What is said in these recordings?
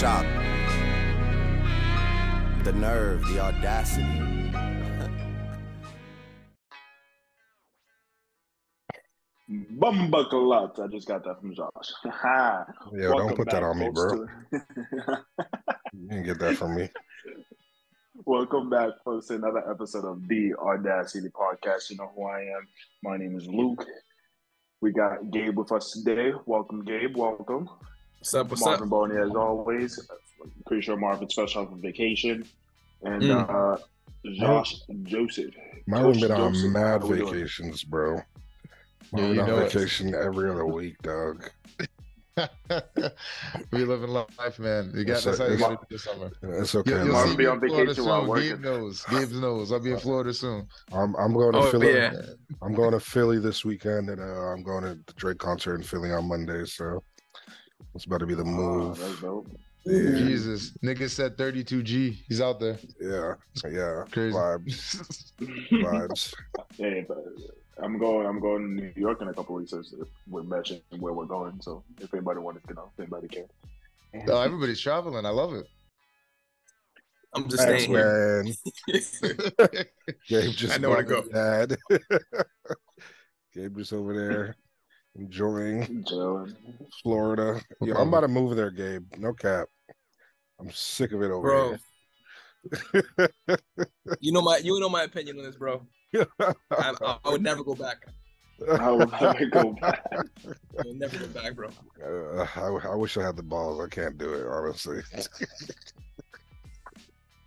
shock, the nerve, the audacity. Bumbuckalot. I just got that from Josh. Yeah, don't Welcome put that on me, bro. to- You didn't get that from me. Welcome back, folks, to another episode of the Audacity Podcast. You know who I am. My name is Luke. We got Gabe with us today. Welcome, Gabe. Welcome. What's up? What's Marvin up? Boney, as always. I'm Pretty sure Marvin's fresh off of vacation. And Mm. uh, Josh Joseph. Marvin Coach been on Joseph, mad how doing? vacations, bro. Yeah, you on know it. vacation every other week, dog. we living life, man. You got It's that's how you it's- gotta do this summer. It's okay. You'll, you'll Marvin see be me on in Florida vacation while soon. working. Gabe knows. Gabe knows. I'll be in Florida soon. I'm I'm going to Oh, Philly. yeah. I'm going to Philly this weekend, and uh, I'm going to the Drake concert in Philly on Monday. So it's about to be the Oh, move. that's dope. Yeah. Jesus, nigga said 32G. He's out there. Yeah, yeah. Crazy. Vibes, vibes. Hey, but I'm going. I'm going to New York in a couple weeks. As we're mentioning where we're going. So if anybody wanted to know, if anybody care. oh, everybody's traveling. I love it. I'm just Thanks, staying man. it. Gabe just I know where to bought his dad. Gabe just over there enjoying Chilling. Florida. Yo, I'm about to move there, Gabe. No cap. I'm sick of it over bro. here. You know my you know my opinion on this, bro. I, I, I would never go back. I will never go back. I would never go back, bro. Uh, I, I wish I had the balls. I can't do it, honestly.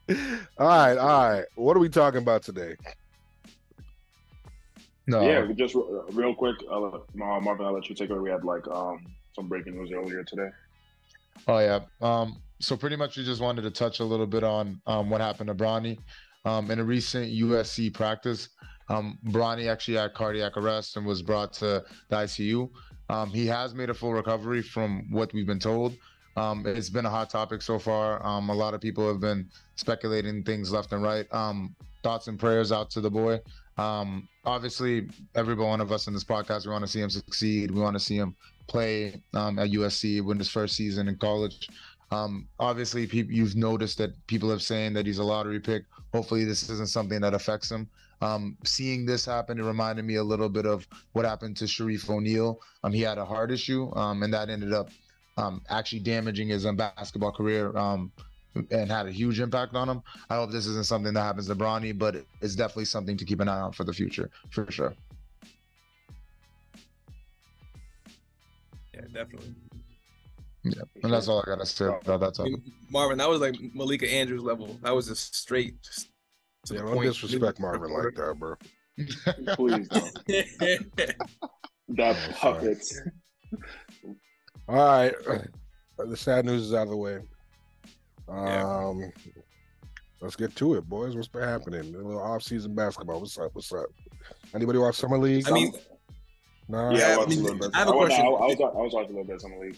all right, all right. What are we talking about today? No. Yeah, just uh, real quick. Uh, Marvin, I'll let you take over. We had like um some breaking news earlier today. Oh yeah. Um, so pretty much we just wanted to touch a little bit on um, what happened to Bronny. Um, in a recent USC practice, um, Bronny actually had cardiac arrest and was brought to the ICU. Um, he has made a full recovery from what we've been told. Um, it's been a hot topic so far. Um, a lot of people have been speculating things left and right. Um, thoughts and prayers out to the boy. Um, obviously, every one of us in this podcast, we want to see him succeed. We want to see him play um, at USC, win his first season in college. Um, obviously, people you've noticed that people have saying that he's a lottery pick. Hopefully, this isn't something that affects him. Um, seeing this happen, it reminded me a little bit of what happened to Shareef O'Neal. Um, he had a heart issue, um, and that ended up um, actually damaging his um, basketball career um, and had a huge impact on him. I hope this isn't something that happens to Bronny, but it's definitely something to keep an eye on for the future, for sure. Yeah, definitely. Yeah, and that's all I gotta say about that topic. Marvin, that was like Malika Andrews level. That was just straight just to Yeah, the don't point. disrespect Marvin like that, bro. Please don't. That puppets. All right. The sad news is out of the way. Yeah. Um, let's get to it, boys. What's been happening? A little off-season basketball. What's up? What's up? Anybody watch summer league? I mean, nah. Yeah, I I mean, a. I have a I, went- question. I, I was, I was watching a little bit of summer league.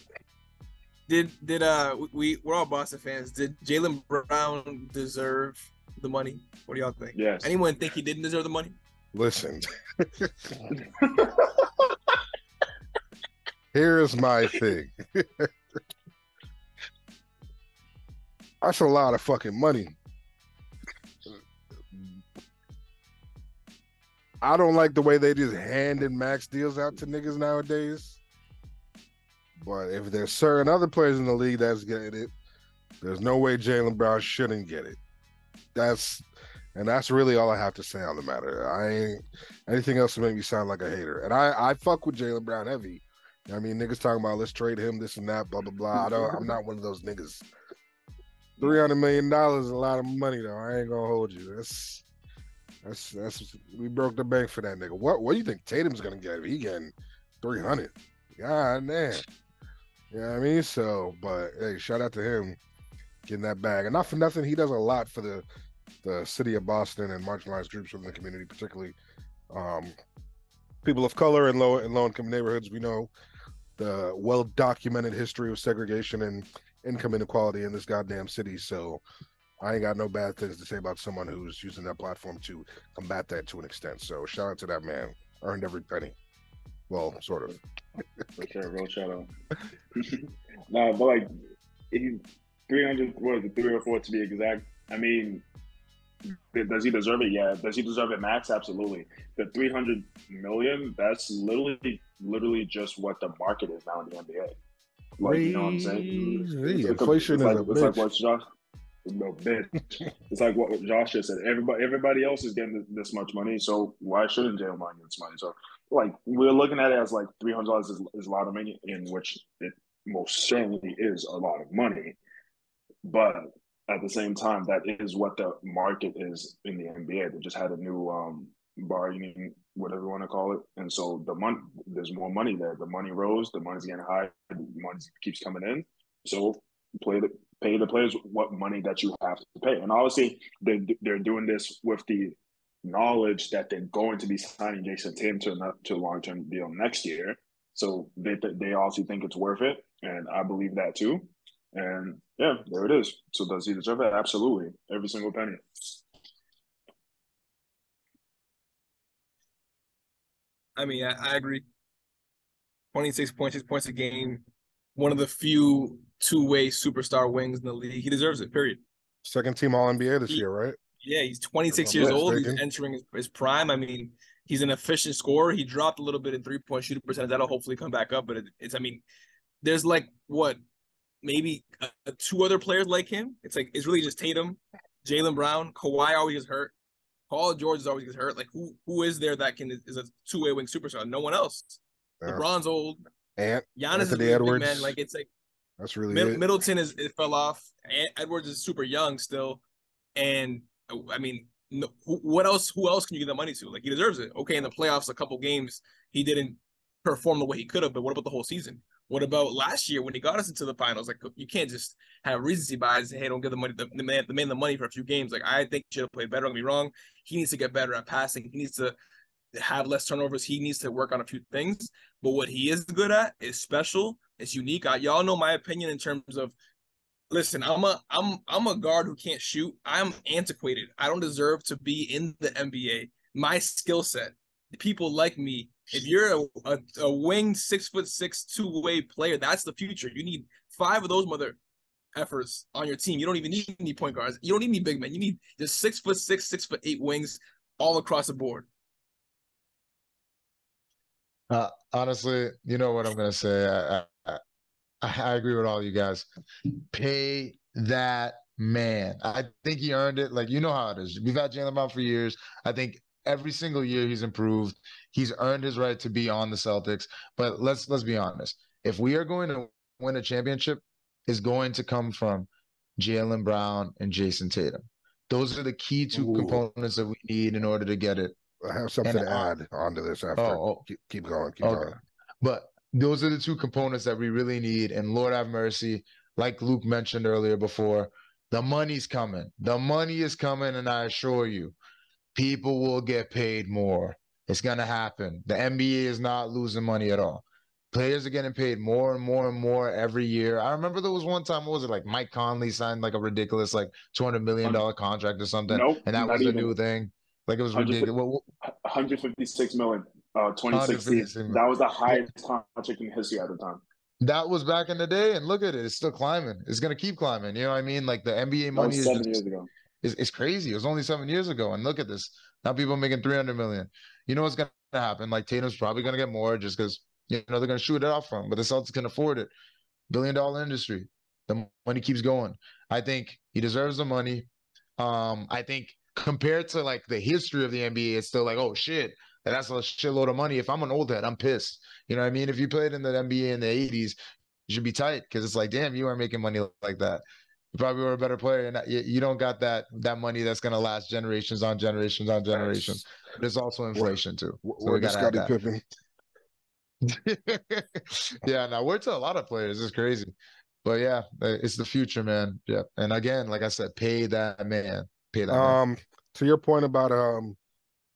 did did uh we we're all Boston fans. Did Jaylen Brown deserve the money? What do y'all think? Yes. Anyone think he didn't deserve the money? Listen. Here's my thing. That's a lot of fucking money. I don't like the way they just handing max deals out to niggas nowadays. But if there's certain other players in the league that's getting it, there's no way Jaylen Brown shouldn't get it. That's and that's really all I have to say on the matter. I ain't anything else to make me sound like a hater. And I I fuck with Jaylen Brown heavy. I mean, niggas talking about let's trade him, this and that, blah blah blah. I don't. I'm not one of those niggas. Three hundred million dollars is a lot of money, though. I ain't gonna hold you. That's that's that's we broke the bank for that nigga. What what do you think Tatum's gonna get? He getting three hundred. God damn. You know what I mean? So, but hey, shout out to him getting that bag. And not for nothing, he does a lot for the the city of Boston and marginalized groups within the community, particularly um, people of color and low and low income neighborhoods. We know the well documented history of segregation and income inequality in this goddamn city. So I ain't got no bad things to say about someone who's using that platform to combat that to an extent. So shout out to that man. Earned every penny. Well, sort of. For sure, real shout out. nah, but like, he, three hundred. What is it? Three or four to be exact. I mean, does he deserve it? Yeah. Does he deserve it max? Absolutely. The three hundred million. That's literally, literally just what the market is now in the NBA. Like, you know what I'm saying? Crazy. It's Inflation like, is a it's like what Josh. No bitch. it's like what Josh just said. Everybody, everybody else is getting this much money, so why shouldn't Jaylen Brown get this money? So, like, we're looking at it as like three hundred dollars is, is a lot of money, in which it most certainly is a lot of money. But at the same time, that is what the market is in the NBA. They just had a new um, bargaining, whatever you want to call it, and so the money there's more money there. The money rose, the money's getting high, the money keeps coming in. So play the pay the players what money that you have to pay, and obviously they're they're doing this with the knowledge that they're going to be signing Jayson Tatum to a, to a long term deal next year. So they they also think it's worth it, and I believe that too. And yeah, there it is. So does he deserve it? Absolutely, every single penny. I mean, I, I agree. 26 points, six points a game. One of the few two-way superstar wings in the league. He deserves it. Period. Second team All NBA this He- year, right? Yeah, he's 26 years old. He's entering his, his prime. I mean, he's an efficient scorer. He dropped a little bit in three-point shooting percentage. That'll hopefully come back up. But it, it's, I mean, there's like what, maybe uh, two other players like him. It's like it's really just Tatum, Jaylen Brown, Kawhi always hurt. Paul George is always gets hurt. Like who who is there that can is a two-way wing superstar? No one else. Yeah. LeBron's old. Ant, Giannis is Anthony big, Edwards. man. Like it's like that's really Mid-. Middleton is it fell off. Ed- Edwards is super young still, and I mean, no, who, what else? Who else can you give that money to? Like he deserves it. Okay, in the playoffs, a couple games he didn't perform the way he could have, but what about the whole season? What about last year when he got us into the finals? Like you can't just have recency bias and hey, don't give the money the, the man the man the money for a few games. Like I think he should have played better. Don't get me wrong. He needs to get better at passing. He needs to have less turnovers. He needs to work on a few things. But what he is good at is special. It's unique. I, y'all know my opinion in terms of listen, I'm a I'm I'm a guard who can't shoot. I'm antiquated. I don't deserve to be in the NBA. My skill set, people like me. If you're a, a, a winged six foot six two way player, that's the future. You need five of those mother efforts on your team. You don't even need any point guards. You don't need any big men. You need just six foot six, six foot eight wings all across the board. Uh, honestly, you know what I'm gonna say. I, I, I agree with all you guys. Pay that man. I think he earned it. Like you know how it is. We've had Jaylen Brown for years. I think every single year he's improved. He's earned his right to be on the Celtics. But let's let's be honest. If we are going to win a championship, is going to come from Jaylen Brown and Jayson Tatum. Those are the key two Ooh. components that we need in order to get it. I have something And to I- add onto this after. Oh, oh. Keep, keep going. Keep Okay. going. But those are the two components that we really need. And Lord have mercy, like Luke mentioned earlier before, the money's coming. The money is coming, and I assure you, people will get paid more. It's gonna happen. The NBA is not losing money at all. Players are getting paid more and more and more every year. I remember there was one time, what was it like? Mike Conley signed like a ridiculous, like two hundred million dollar contract or something, Nope, and that was a new thing. Like it was ridiculous. What- what- 156 million, uh, 2016. 156 million. That was the highest contract in history at the time. That was back in the day, and look at it; it's still climbing. It's gonna keep climbing. You know what I mean? Like the NBA money is seven just, years ago. is, is crazy. It was only seven years ago, and look at this. Now people are making three hundred million. You know what's gonna happen? Like Tatum's probably gonna get more just because you know they're gonna shoot it off from, but the Celtics can afford it. Billion dollar industry. The money keeps going. I think he deserves the money. Um, I think compared to like the history of the NBA, it's still like, oh shit, that's a shitload of money. If I'm an old head, I'm pissed. You know what I mean? If you played in the NBA in the 80s, you should be tight because it's like, damn, you aren't making money like that. You probably were a better player, and you, you don't got that that money that's gonna last generations on generations on generations. It's also inflation too. We're, So we we're the gotta have that. Pippen. yeah, now we're to a lot of players. It's crazy. But yeah, uh, it's the future, man. Yeah. And again, like I said, pay that man. Pay that man. Um, to your point about um,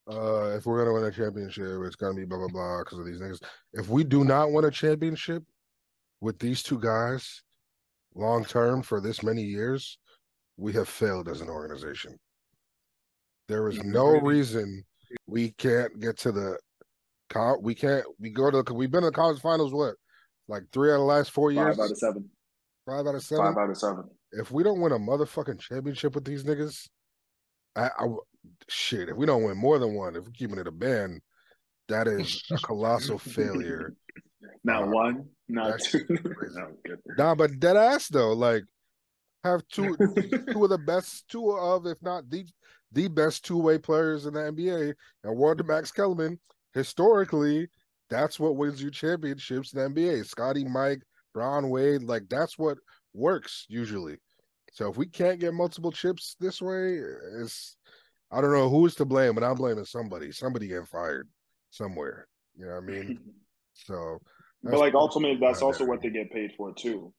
uh, if we're gonna win a championship, it's gonna be blah blah blah because of these niggas. If we do not win a championship with these two guys, long term for this many years, we have failed as an organization. There is no reason we can't get to the. co- We can't. We go to. Because we've been in the college finals. What, like three out of the last four years? Five out of seven. Five out of seven. Five out of seven. if we don't win a motherfucking championship with these niggas, I, I shit. If we don't win more than one, if we're keeping it a band, that is a colossal failure. Not Uh, one, not two. no. Nah, but dead ass though, like have two two of the best, two of if not the the best two way players in the NBA, and one to Max Kellerman. Historically, that's what wins you championships in the NBA. Scotty, Mike, Brown, Wade, like that's what works usually. So if we can't get multiple chips this way, it's I don't know who's to blame, but I'm blaming somebody. Somebody getting fired somewhere. You know what I mean? So, But like ultimately, that's also there. what they get paid for too.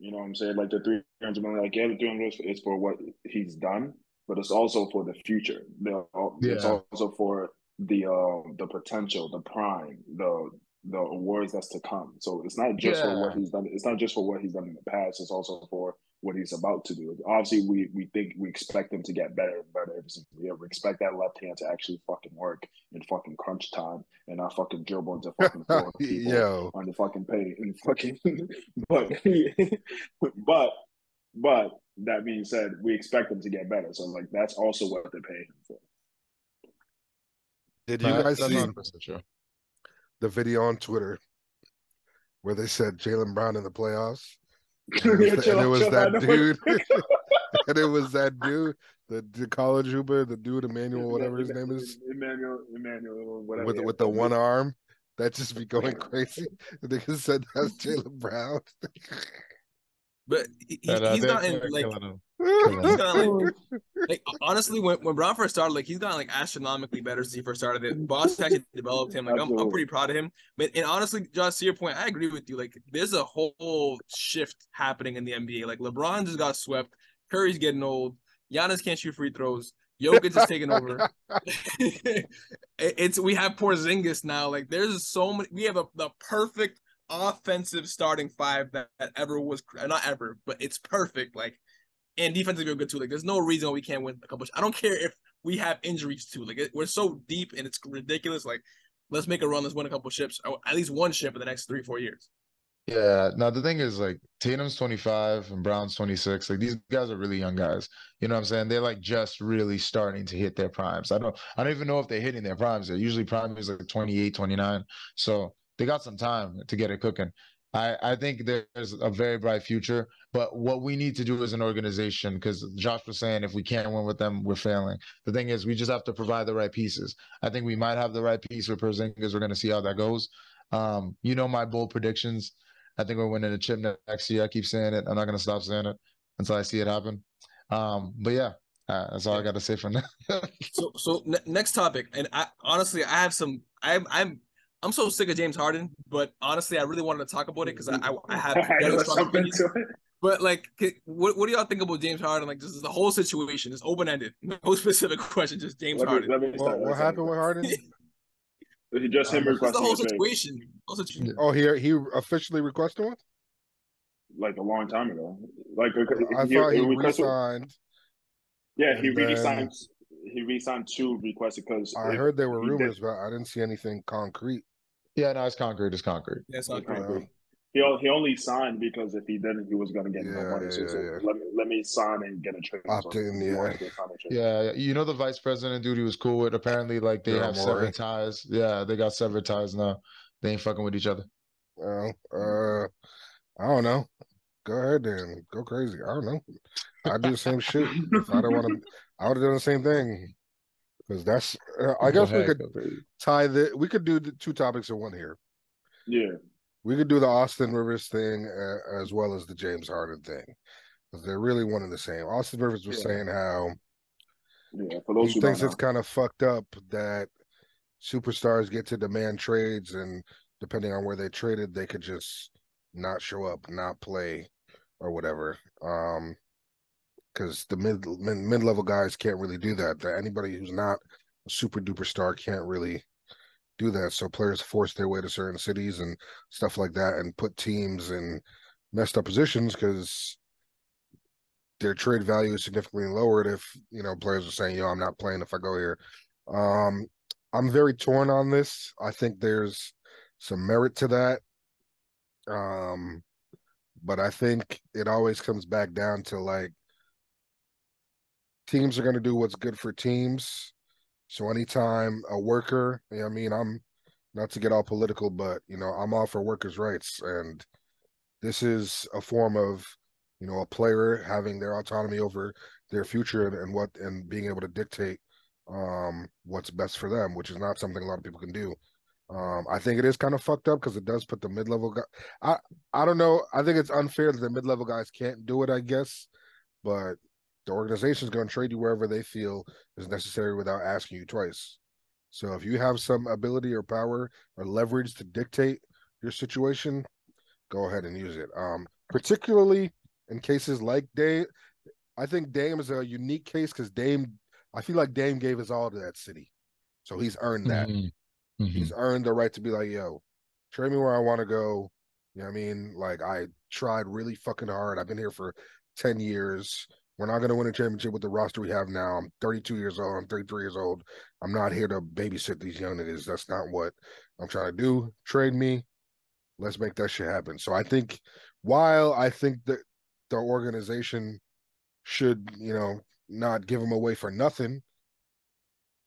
You know what I'm saying? Like the three hundred million, like yeah, the three hundred is for what he's done, but it's also for the future. The, It's Yeah. also for the uh, the potential, the prime, the the awards that's to come. So it's not just for what he's done. It's not just for what he's done in the past. It's also for what he's about to do. Obviously, we we think we expect him to get better and better every single year. We expect that left hand to actually fucking work in fucking crunch time and not fucking dribble into fucking four people Yo, on the fucking pay and fucking but but but that being said, we expect them to get better. So like that's also what they're paying him for. did you guys see the video on Twitter where they said Jaylen Brown in the playoffs? Yeah, And it was, chill and it out, was chill that dude, and it was that dude, the, the college hooper, the dude Emmanuel, whatever his name is, Emmanuel, Emmanuel, whatever. with yeah. with the one arm. That just be going crazy. The nigga said that's Jaylen Brown. But he, he, That, uh, he's they're- gotten they're like killing him. he's gotten like like honestly when, when Brown first started, like he's gotten like astronomically better since he first started. It Boss actually developed him. Like I'm, I'm pretty proud of him. But and honestly, Josh, to your point, I agree with you. Like there's a whole shift happening in the NBA. Like LeBron just got swept. Curry's getting old. Giannis can't shoot free throws. Jokic is taking over. It's we have Porzingis now. Like there's so many. We have a, the perfect offensive starting five that, that ever was not ever, but it's perfect. Like and defensively we're good too. Like there's no reason we can't win a couple. I don't care if we have injuries too. Like it, we're so deep and it's ridiculous. Like let's make a run. Let's win a couple ships, at least one ship in the next three four years. Yeah. Now the thing is, like Tatum's 25 and Brown's 26. Like these guys are really young guys. You know what I'm saying? They're like just really starting to hit their primes. I don't. I don't even know if they're hitting their primes. They're usually prime is like 28, 29. So they got some time to get it cooking. I, I think there's a very bright future, but what we need to do as an organization, because Josh was saying if we can't win with them, we're failing. The thing is, we just have to provide the right pieces. I think we might have the right piece with Porzingis. We're going to see how that goes. Um, you know my bold predictions. I think we're winning a chip next year. I keep saying it. I'm not going to stop saying it until I see it happen. Um, but yeah, uh, that's all I got to say for now. So so ne- next topic, and I honestly I have some. I'm I'm I'm so sick of James Harden, but honestly I really wanted to talk about it because I, I I have I very know strong opinions. it. But like, what what do y'all think about James Harden? Like, this is the whole situation. It's open ended, no specific question. Just James Let me, Harden. let me What, start. what Let's happened with start. Harden? He just him Um, It's the whole situation. Whole situation. Oh, he he officially requested one. like a long time ago. Like I he, thought he requested- re-signed. Yeah, he and re-signed. He re-signed two requests because I if heard there were he did- rumors, but I didn't see anything concrete. Yeah, no, it's concrete. It's concrete. That's he not correct. concrete. He he only signed because if he didn't, he was gonna get Yeah, no money. yeah, he said, yeah. let me let me sign and get a trade. Opt So in, he yeah. wanted to sign a trade. Yeah, you know the vice president dude he was cool with. Apparently, like they Daryl have Morey. severed ties. Yeah, they got severed ties now. They ain't fucking with each other. Well, uh, I don't know. Go ahead then. Go crazy. I don't know. I do the same shit. If I don't want to, I would have done the same thing. Because that's. Uh, I Go guess we could tie the. We could do the two topics in one here. Yeah, We could do the Austin Rivers thing uh, as well as the James Harden thing. Because they're really one and the same. Austin Rivers was Yeah. saying how yeah. For those he thinks it's kind of fucked up that superstars get to demand trades and depending on where they traded, they could just not show up, not play, or whatever. Um, because the mid mid level guys can't really do that. Anybody who's not a super duper star can't really do that. So players force their way to certain cities and stuff like that, and put teams in messed up positions because their trade value is significantly lowered if you know players are saying, "Yo, I'm not playing if I go here." Um, I'm very torn on this. I think there's some merit to that. Um, but I think it always comes back down to like teams are going to do what's good for teams. So anytime a worker, you know I mean, I'm not to get all political, but you know, I'm all for workers' rights, and this is a form of you know a player having their autonomy over their future and, and what and being able to dictate um what's best for them, which is not something a lot of people can do. Um, I think it is kind of fucked up because it does put the mid level guy. I I don't know. I think it's unfair that the mid level guys can't do it. I guess, but the organization is going to trade you wherever they feel is necessary without asking you twice. So if you have some ability or power or leverage to dictate your situation, go ahead and use it. Um, particularly in cases like Dame, I think Dame is a unique case because Dame, I feel like Dame gave his all to that city, so he's earned that. Mhm. Mhm. He's earned the right to be like, yo, trade me where I want to go. You know what I mean? Like I tried really fucking hard. I've been here for 10 years. We're not going to win a championship with the roster we have now. I'm 32 years old. I'm 33 years old. I'm not here to babysit these young niggas. That's not what I'm trying to do. Trade me. Let's make that shit happen. So I think while I think that the organization should, you know, not give him away for nothing,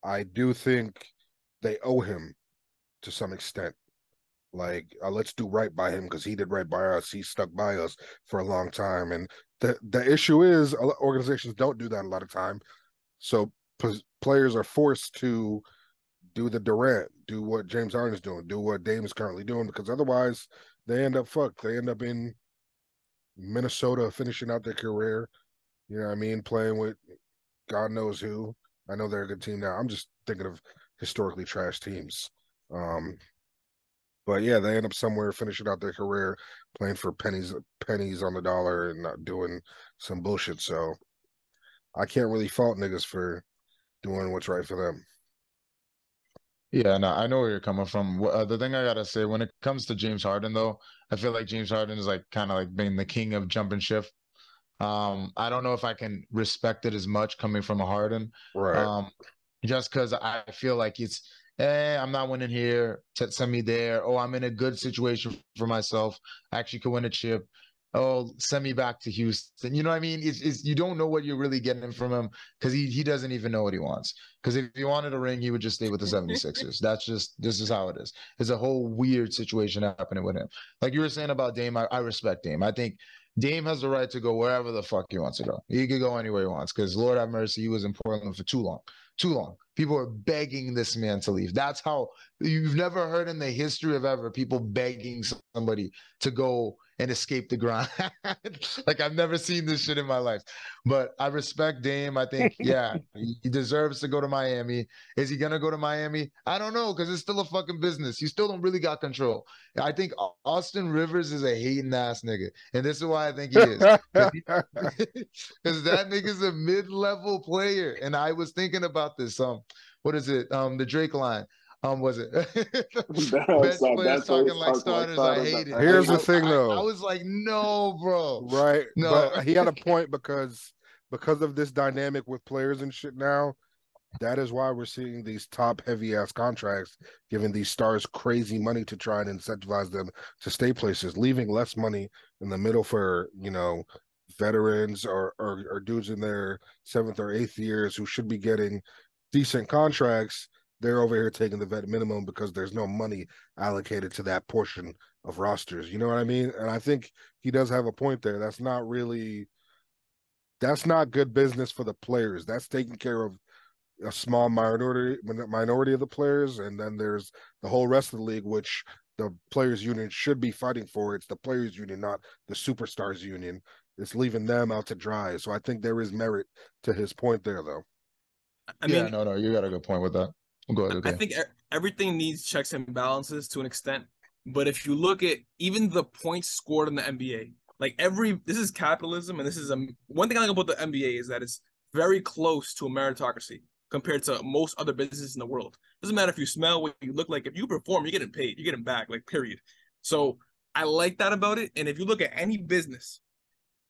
I do think they owe him to some extent. Like, uh, let's do right by him because he did right by us. He stuck by us for a long time, and the the issue is organizations don't do that a lot of time. So pos- players are forced to do the Durant, do what James Harden is doing, do what Dame is currently doing, because otherwise they end up fucked. They end up in Minnesota finishing out their career. You know what I mean? Playing with God knows who. I know they're a good team now. I'm just thinking of historically trash teams. Um, but yeah, they end up somewhere finishing out their career playing for pennies pennies on the dollar and not doing some bullshit. So I can't really fault niggas for doing what's right for them. Yeah, no, I know where you're coming from. Uh, the thing I gotta say, when it comes to James Harden, though, I feel like James Harden is like kind of like being the king of jump and shift. Um, I don't know if I can respect it as much coming from a Harden. Right. Um, just because I feel like it's, eh, I'm not winning here. Send me there. Oh, I'm in a good situation for myself. I actually could win a chip. Oh, send me back to Houston. You know what I mean? It's, it's you don't know what you're really getting from him because he he doesn't even know what he wants. Because if he wanted a ring, he would just stay with the 76ers. That's just this is how it is. It's a whole weird situation happening with him. Like you were saying about Dame, I, I respect Dame. I think Dame has the right to go wherever the fuck he wants to go. He could go anywhere he wants because Lord have mercy, he was in Portland for too long. Too long. People are begging this man to leave. That's how you've never heard in the history of ever people begging somebody to go and escape the grind. like I've never seen this shit in my life. But I respect Dame. I think, yeah, he deserves to go to Miami. Is he gonna go to Miami? I don't know, because it's still a fucking business. You still don't really got control. I think Austin Rivers is a hating ass nigga. And this is why I think he is. Because that nigga's a mid-level player. And I was thinking about this. Um, what is it? Um, the Drake line. Um, was it? Bench That's- players that's talking always like starters. I hate it. Here's I- the thing, I- though. I was like, no, bro. right. No. But he had a point because because of this dynamic with players and shit now. That is why we're seeing these top heavy ass contracts, giving these stars crazy money to try and incentivize them to stay places, leaving less money in the middle for, you know, veterans or, or, or dudes in their seventh or eighth years who should be getting decent contracts. They're over here taking the vet minimum because there's no money allocated to that portion of rosters. You know what I mean? And I think he does have a point there. That's not really that's not good business for the players. That's taking care of a small minority minority of the players, and then there's the whole rest of the league, which the players union should be fighting for. It's the players union, not the superstars union. It's leaving them out to dry. So I think there is merit to his point there, though. I yeah, mean, no, no, you got a good point with that. Oh, go ahead. I think everything needs checks and balances to an extent. But if you look at even the points scored in the NBA, like every this is capitalism, and this is a one thing I like about the NBA is that it's very close to a meritocracy compared to most other businesses in the world. Doesn't matter if you smell, what you look like. If you perform, you're getting paid. You're getting back. Like period. So I like that about it. And if you look at any business,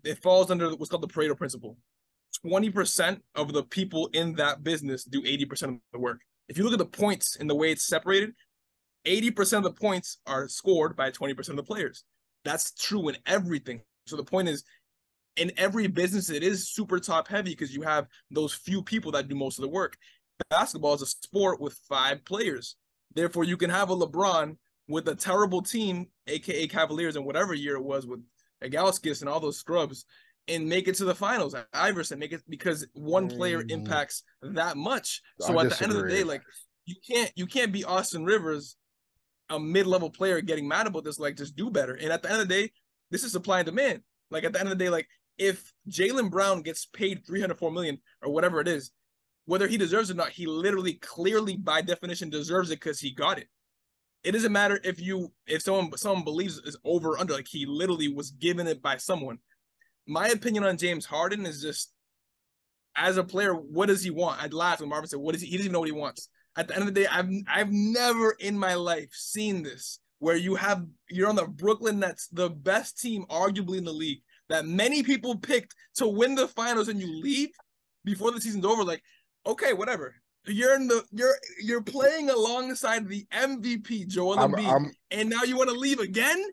it falls under what's called the Pareto principle. 20% of the people in that business do 80% of the work. If you look at the points and the way it's separated, 80% of the points are scored by 20% of the players. That's true in everything. So the point is, in every business, it is super top heavy because you have those few people that do most of the work. Basketball is a sport with five players. Therefore, you can have a LeBron with a terrible team, aka Cavaliers, and whatever year it was with Ilgauskas and all those scrubs, and make it to the finals. Iverson make it because one player Mm. impacts that much. So I at the end of the day, like you can't you can't be Austin Rivers, a mid-level player getting mad about this. Like just do better. And at the end of the day, this is supply and demand. Like at the end of the day, like if Jaylen Brown gets paid 304 million or whatever it is, whether he deserves it or not, he literally clearly by definition deserves it because he got it. It doesn't matter if you if someone someone believes is over or under, like he literally was given it by someone. My opinion on James Harden is just as a player, what does he want? I'd laugh when Marvin said, What is he? He doesn't even know what he wants. At the end of the day, I've I've never in my life seen this where you have you're on the Brooklyn Nets, the best team arguably in the league, that many people picked to win the finals, and you leave before the season's over. Like, okay, whatever. You're in the you're you're playing alongside the MVP Joel Embiid, and now you want to leave again?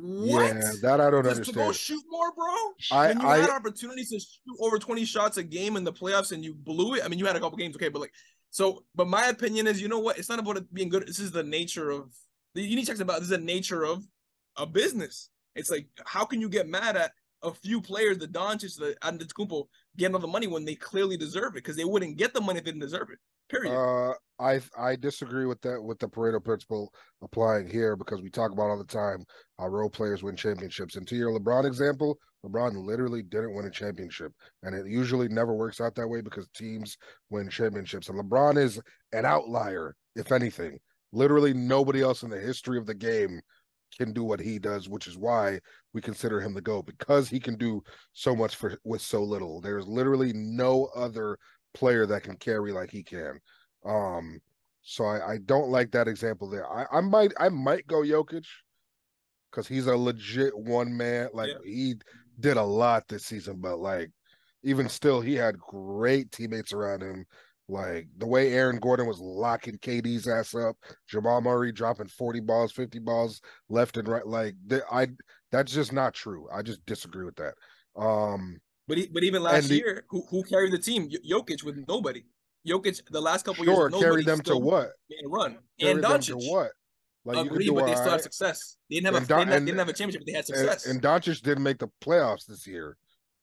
What? yeah, that I don't Just to go shoot more, bro? I you I had opportunities to shoot over 20 shots a game in the playoffs and you blew it. I mean, you had a couple games, okay, but like, so, but my opinion is, you know what? It's not about it being good. This is the nature of you need to check about. This is the nature of a business. It's like, how can you get mad at a few players, the Doncic, the Antetokounmpo, getting all the money when they clearly deserve it? Because they wouldn't get the money if they didn't deserve it. Period. Uh, I I disagree with that with the Pareto principle applying here because we talk about all the time role players win championships. And to your LeBron example, LeBron literally didn't win a championship, and it usually never works out that way because teams win championships. And LeBron is an outlier, if anything. Literally, nobody else in the history of the game can do what he does, which is why we consider him the GOAT because he can do so much for with so little. There's literally no other player that can carry like he can. Um, so I, I don't like that example there. I, I might I might go Jokic because he's a legit one man. Like Yeah. he did a lot this season, but like even still, he had great teammates around him. Like the way Aaron Gordon was locking KD's ass up, Jamal Murray dropping 40 balls, 50 balls left and right. Like I that's just not true. I just disagree with that. Um But he, but even last the- year, who who carried the team? Jokic with nobody. Jokic the last couple sure, years, nobody carry them to what? made a run. And Doncic. to what? Like you could Agreed, do but they still have alright. success. They didn't have a And they didn't, and- they didn't have a championship, but they had and, success and Doncic didn't make the playoffs this year.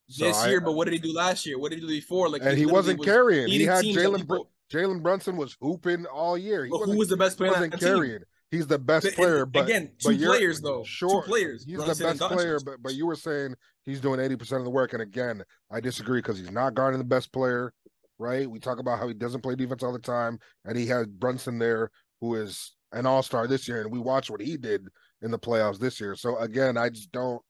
So this I- year. But what did he do last year? What did he do before? Like and he literally wasn't was carrying. He had Jalen Br- Jalen Brunson was hooping all year. He But who wasn't, the best player wasn't that team? carrying. He's the best But- player, but again, but two you're- players though. Sure, two players. He's Brunson the best player, but but you were saying he's doing eighty percent of the work, and again, I disagree because he's not guarding the best player. Right? We talk about how he doesn't play defense all the time, and he had Brunson there, who is an all star this year, and we watched what he did in the playoffs this year. So again, I just don't,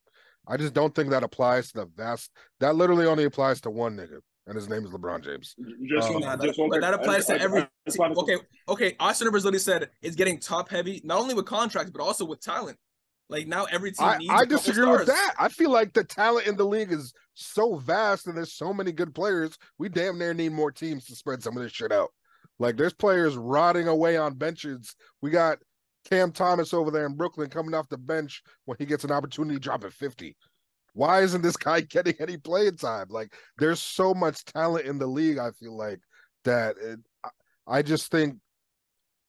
I just don't think that applies to the vast. That literally only applies to one nigga, and his name is LeBron James. Just, Um, Nah, just that, one but that applies I- to I- every. I just wanted okay, okay. Austin Rivers literally said it's getting top heavy, not only with contracts but also with talent. Like now, every team I, needs. I a couple disagree with that. I feel like the talent in the league is so vast and there's so many good players. We damn near need more teams to spread some of this shit out. Like there's players rotting away on benches. We got Cam Thomas over there in Brooklyn coming off the bench when he gets an opportunity dropping 50. Why isn't this guy getting any playing time? Like there's so much talent in the league, I feel like that it, I- I just think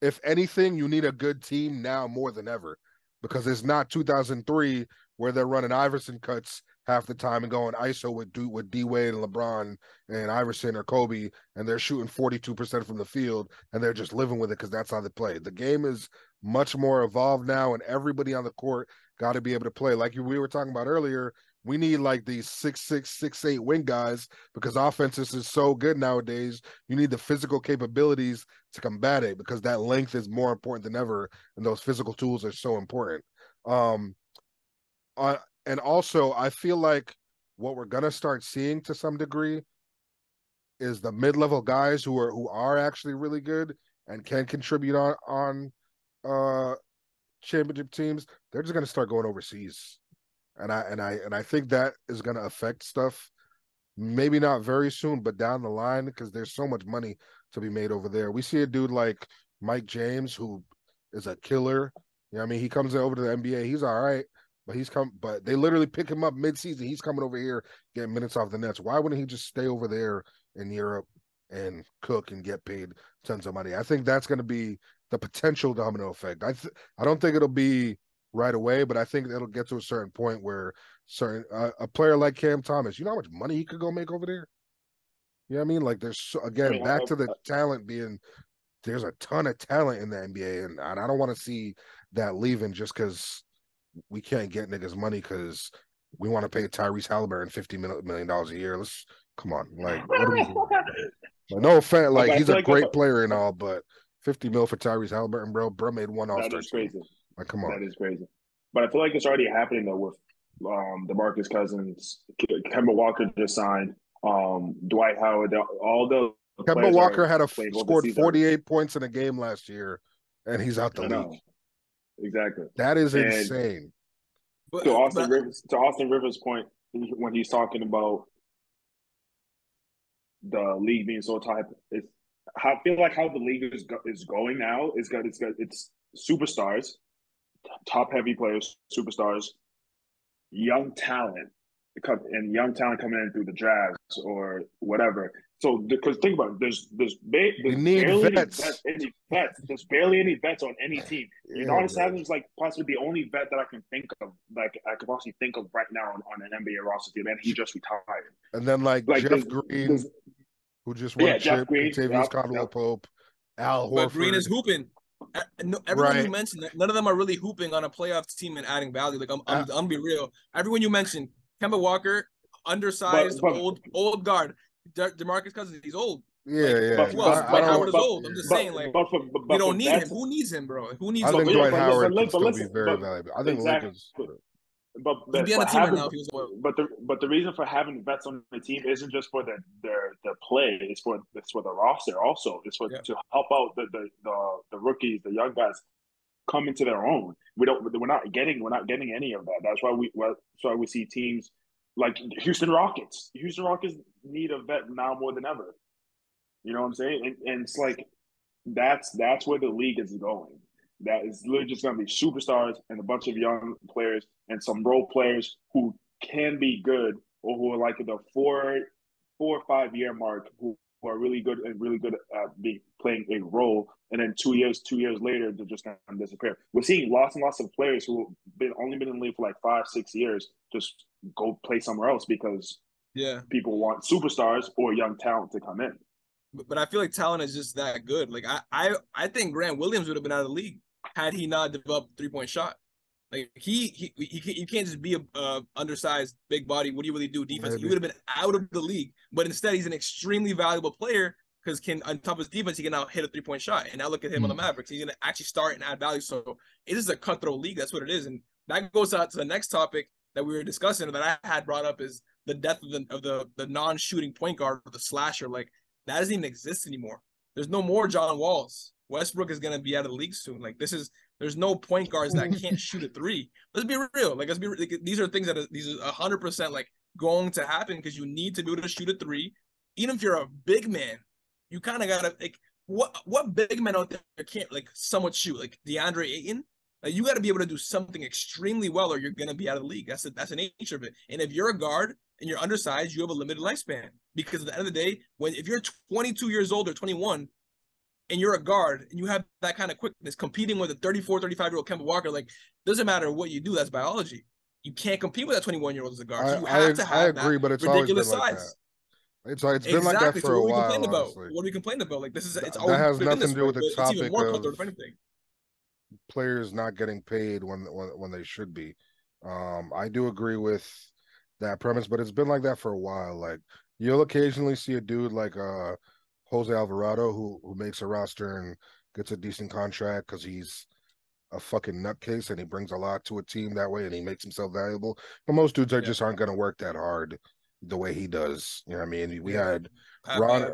if anything, you need a good team now more than ever because it's not 2003 where they're running Iverson cuts half the time and going ISO with D, with D Wade and LeBron and Iverson or Kobe, and they're shooting 42% from the field and they're just living with it because that's how they play. The game is much more evolved now, and everybody on the court got to be able to play. Like we were talking about earlier, we need like these six six six eight wing guys because offenses is so good nowadays. You need the physical capabilities to combat it because that length is more important than ever, and those physical tools are so important. Um, uh, and also I feel like what we're gonna start seeing to some degree is the mid-level guys who are who are actually really good and can contribute on on uh championship teams. They're just gonna start going overseas, and I and I and I think that is gonna affect stuff. Maybe not very soon, but down the line because there's so much money to be made over there. We see a dude like Mike James who is a killer. You know I mean? He comes over to the NBA, he's all right, But he's come, but they literally pick him up mid-season. He's coming over here getting minutes off the Nets. Why wouldn't he just stay over there in Europe and cook and get paid tons of money? I think that's going to be the potential domino effect. I th- I don't think it'll be right away, but I think it'll get to a certain point where certain uh, a player like Cam Thomas, you know how much money he could go make over there. You know what I mean? Like there's so, again back to the talent being there's a ton of talent in the NBA, and, and I don't want to see that leaving just because we can't get niggas money because we want to pay Tyrese Halliburton fifty million dollars a year. Let's come on, like what are we? Like, no offense, like he's a like great if- player and all, but fifty mil for Tyrese Halliburton, bro. Bro made one All That Star is crazy. Like, come on. That is crazy. But I feel like it's already happening though with um DeMarcus Cousins, Kemba Walker just signed, um Dwight Howard, all the Kemba Walker had a scored 48 points in a game last year, and he's out the league. Exactly. That is And- insane. But, To Austin but- Rivers, to Austin Rivers' point, when he's talking about the league being so tight, it's I feel like how the league is go, is going now is good. It's good. It's superstars, top heavy players, superstars, young talent, and young talent coming in through the drafts or whatever. So because think about it, there's there's, ba- there's need barely vets. Any, vets, any vets. There's barely any vets on any team. Yeah, Udonis bro. Haslem is like possibly the only vet that I can think of, like I could possibly think of right now on, on an NBA roster team, and he just retired. And then like, Like Jeff there's- Green, there's- who just won Yeah, a Jeff chip, Green, Kentavious yep, Caldwell yep. Pope, Al But Horford. Green is hooping. No, everyone Right. you mentioned, none of them are really hooping on a playoff team and adding value. Like I'm, I'm, Uh, I'm gonna be real. Everyone you mentioned, Kemba Walker, undersized, But- but- old, old guard. De- Demarcus Cousins, he's old. yeah, like, yeah. but- Who else? I- I Dwight don't- Howard is old. I'm just but- saying, like but for, but, we don't need him. Who needs him, bro? Who needs? I him? think but- Dwight but- Howard but- can but still be very but- valuable. I think exactly. Lakers. But He'd but, be on the but team right now if he was. but the but the reason for having vets on the team isn't just for their their their play. It's for it's for the roster also. It's for Yeah. to help out the, the the the rookies, the young guys come into their own. We don't we're not getting we're not getting any of that. That's why we well, that's why we see teams like Houston Rockets. Houston Rockets need a vet now more than ever. You know what I'm saying? And, and it's like that's that's where the league is going. That is literally just going to be superstars and a bunch of young players and some role players who can be good or who are like at the four, four or five year mark who, who are really good and really good at being playing a role. And then two years, two years later, they're just going to disappear. We're seeing lots and lots of players who have been only been in the league for like five, six years just go play somewhere else because Yeah, people want superstars or young talent to come in. but, but I feel like talent is just that good. Like I, I, I think Grant Williams would have been out of the league had he not developed three point shot. Like he, he, he, he you can't just be a uh, undersized big body. What do you really do defense? He would have been out of the league, but instead he's an extremely valuable player because can on top of his defense he can now hit a three point shot. And now look at him on the Mavericks. He's gonna actually start and add value. So it is a cutthroat league. That's what it is. And that goes out to the next topic that we were discussing that I had brought up is the death of the of the the non shooting point guard or the slasher. Like that doesn't even exist anymore. There's no more John Walls. Westbrook is gonna be out of the league soon. Like this is there's no point guards that can't shoot a three. Let's be real. Like let's be like, these are things that are, these are hundred percent like going to happen because you need to be able to shoot a three. Even if you're a big man, you kind of gotta like what what big men out there can't like somewhat shoot like DeAndre Ayton. Like you got to be able to do something extremely well, or you're gonna be out of the league. That's the, that's the nature of it. And if you're a guard and you're undersized, you have a limited lifespan because at the end of the day, when if you're 22 years old or 21 and you're a guard and you have that kind of quickness competing with a 34, 35 year old Kemba Walker, like doesn't matter what you do, that's biology. You can't compete with that 21 year old as a guard. So you I, have I, to I have agree, that but it's always been ridiculous like size. that. It's like it's been like that for so a what we while. complaining about? What are we complaining about? Like this is it's That always has nothing to do way, with the but it's topic more of- anything. players not getting paid when when when they should be. Um, I do agree with that premise, but it's been like that for a while. Like you'll occasionally see a dude like uh Jose Alvarado who who makes a roster and gets a decent contract because he's a fucking nutcase and he brings a lot to a team that way and he makes himself valuable. But most dudes are Yeah. just aren't gonna work that hard the way he does. You know what I mean? We Yeah. had Ron-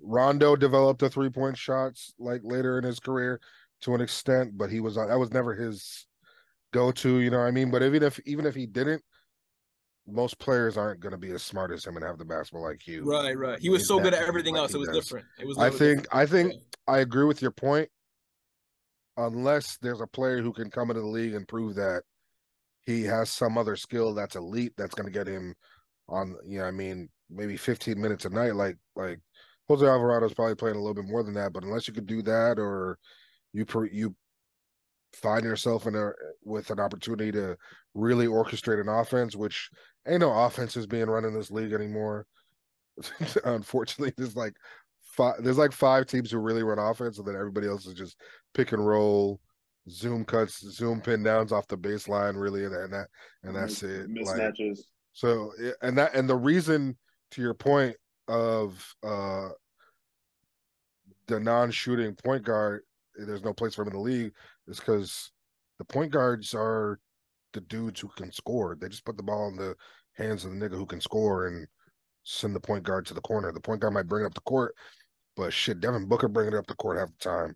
Rondo developed a three point shots like later in his career to an extent, but he was that was never his go to. You know what I mean? But even if even if he didn't, most players aren't going to be as smart as him and have the basketball IQ. Right, right. He was in so good at everything else. It was does. different. It was. I think different. I think I agree with your point. Unless there's a player who can come into the league and prove that he has some other skill that's elite that's going to get him on. You know, I mean, maybe 15 minutes a night. Like like Jose Alvarado's probably playing a little bit more than that. But unless you could do that, or you you find yourself in a with an opportunity to really orchestrate an offense, which ain't no offenses being run in this league anymore. Unfortunately, there's like five there's like five teams who really run offense, and then everybody else is just pick and roll, zoom cuts, zoom pin downs off the baseline, really, and, and that and that's it. Mismatches. Like, so and that and the reason to your point of uh the non-shooting point guard, there's no place for him in the league, is because the point guards are the dudes who can score. They just put the ball in the hands of the nigga who can score and send the point guard to the corner. The point guard might bring it up the court, but shit, Devin Booker bringing it up the court half the time.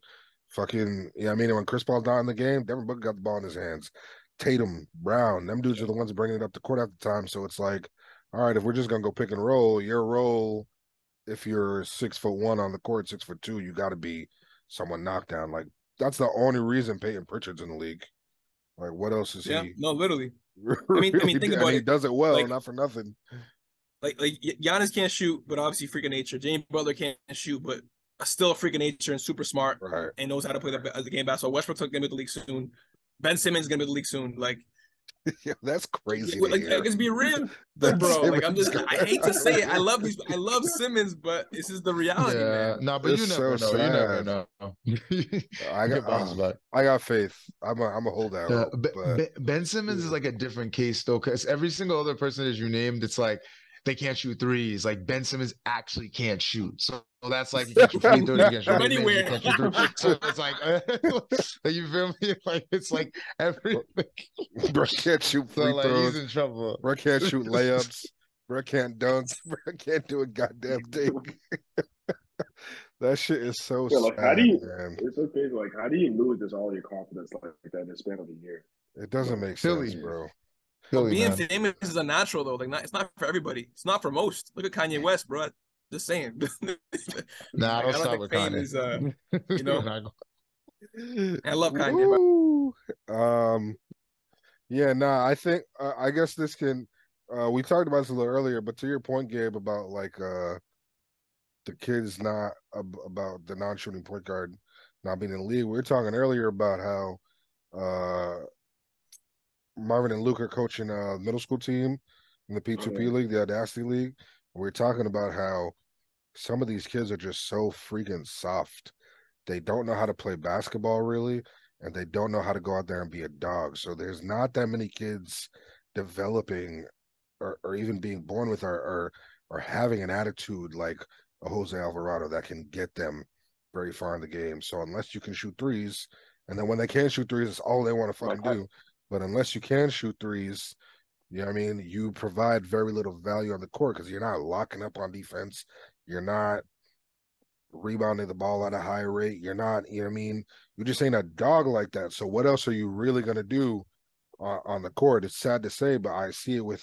Fucking, yeah, I mean, when Chris Paul's not in the game, Devin Booker got the ball in his hands. Tatum, Brown, them dudes are the ones bringing it up the court half the time. So it's like, all right, if we're just gonna go pick and roll, your role, if you're six foot one on the court, six foot two, you got to be someone knocked down. Like that's the only reason Payton Pritchard's in the league. Like, what else is yeah, he? No, literally. I mean, I mean, think about it. he does it well, Like- not for nothing. Like like Gi- Giannis can't shoot, but obviously freaking nature. James Butler can't shoot, but still a freaking nature and super smart Right. and knows how to play the, the game basketball. Westbrook's gonna be the league soon. Ben Simmons is gonna be the league soon. Like, yeah, that's crazy. like, to like, hear. let's be real, Ben bro. Like, I'm Simmons just, I hate to say it. I love these. I love Simmons, but this is the reality, Yeah, man. no, but you never so know. You never know. I got, uh, back. I got faith. I'm a, I'm a holdout. Yeah, hope, Be- but Be- ben Simmons is like a different case though, because every single other person that you named, it's like they can't shoot threes. Like Ben Simmons actually can't shoot, so that's like you can't shoot free throws, you can't shoot From mid-range, you anywhere. can't shoot. So it's like, you feel me? Like it's like everything. bro can't shoot So free like he's in trouble. Bro can't shoot layups. Bro can't dunk. Bro can't do a goddamn thing. that shit is so Yeah, like, sad, how do you- man. It's so crazy. Like, how do you lose this all your confidence like that in the span of a year? It doesn't make Philly. sense, bro. Philly, Being man. famous is a natural though. Like, not, it's not for everybody. It's not for most. Look at Kanye West, bro. Just saying. Nah, Like, I don't with think fame Kanye. is. Uh, you know? I love Kanye, Um, yeah, nah. I think uh, I guess this can. Uh, we talked about this a little earlier, but to your point, Gabe, about like uh, the kids not ab- about the non-shooting point guard not being in the league. We were talking earlier about how uh, Marvin and Luke are coaching a middle school team in the P2P Okay. Mm-hmm. league, the Audacity League. We We're talking about how some of these kids are just so freaking soft. They don't know how to play basketball really, and they don't know how to go out there and be a dog. So there's not that many kids developing or, or even being born with or, or or having an attitude like a Jose Alvarado that can get them very far in the game. So unless you can shoot threes, and then when they can't shoot threes, it's all they want to fucking do. But unless you can shoot threes, you know what I mean? You provide very little value on the court because you're not locking up on defense. You're not rebounding the ball at a high rate. You're not, you know what I mean? You just ain't a dog like that. So what else are you really gonna do uh, on the court? It's sad to say, but I see it with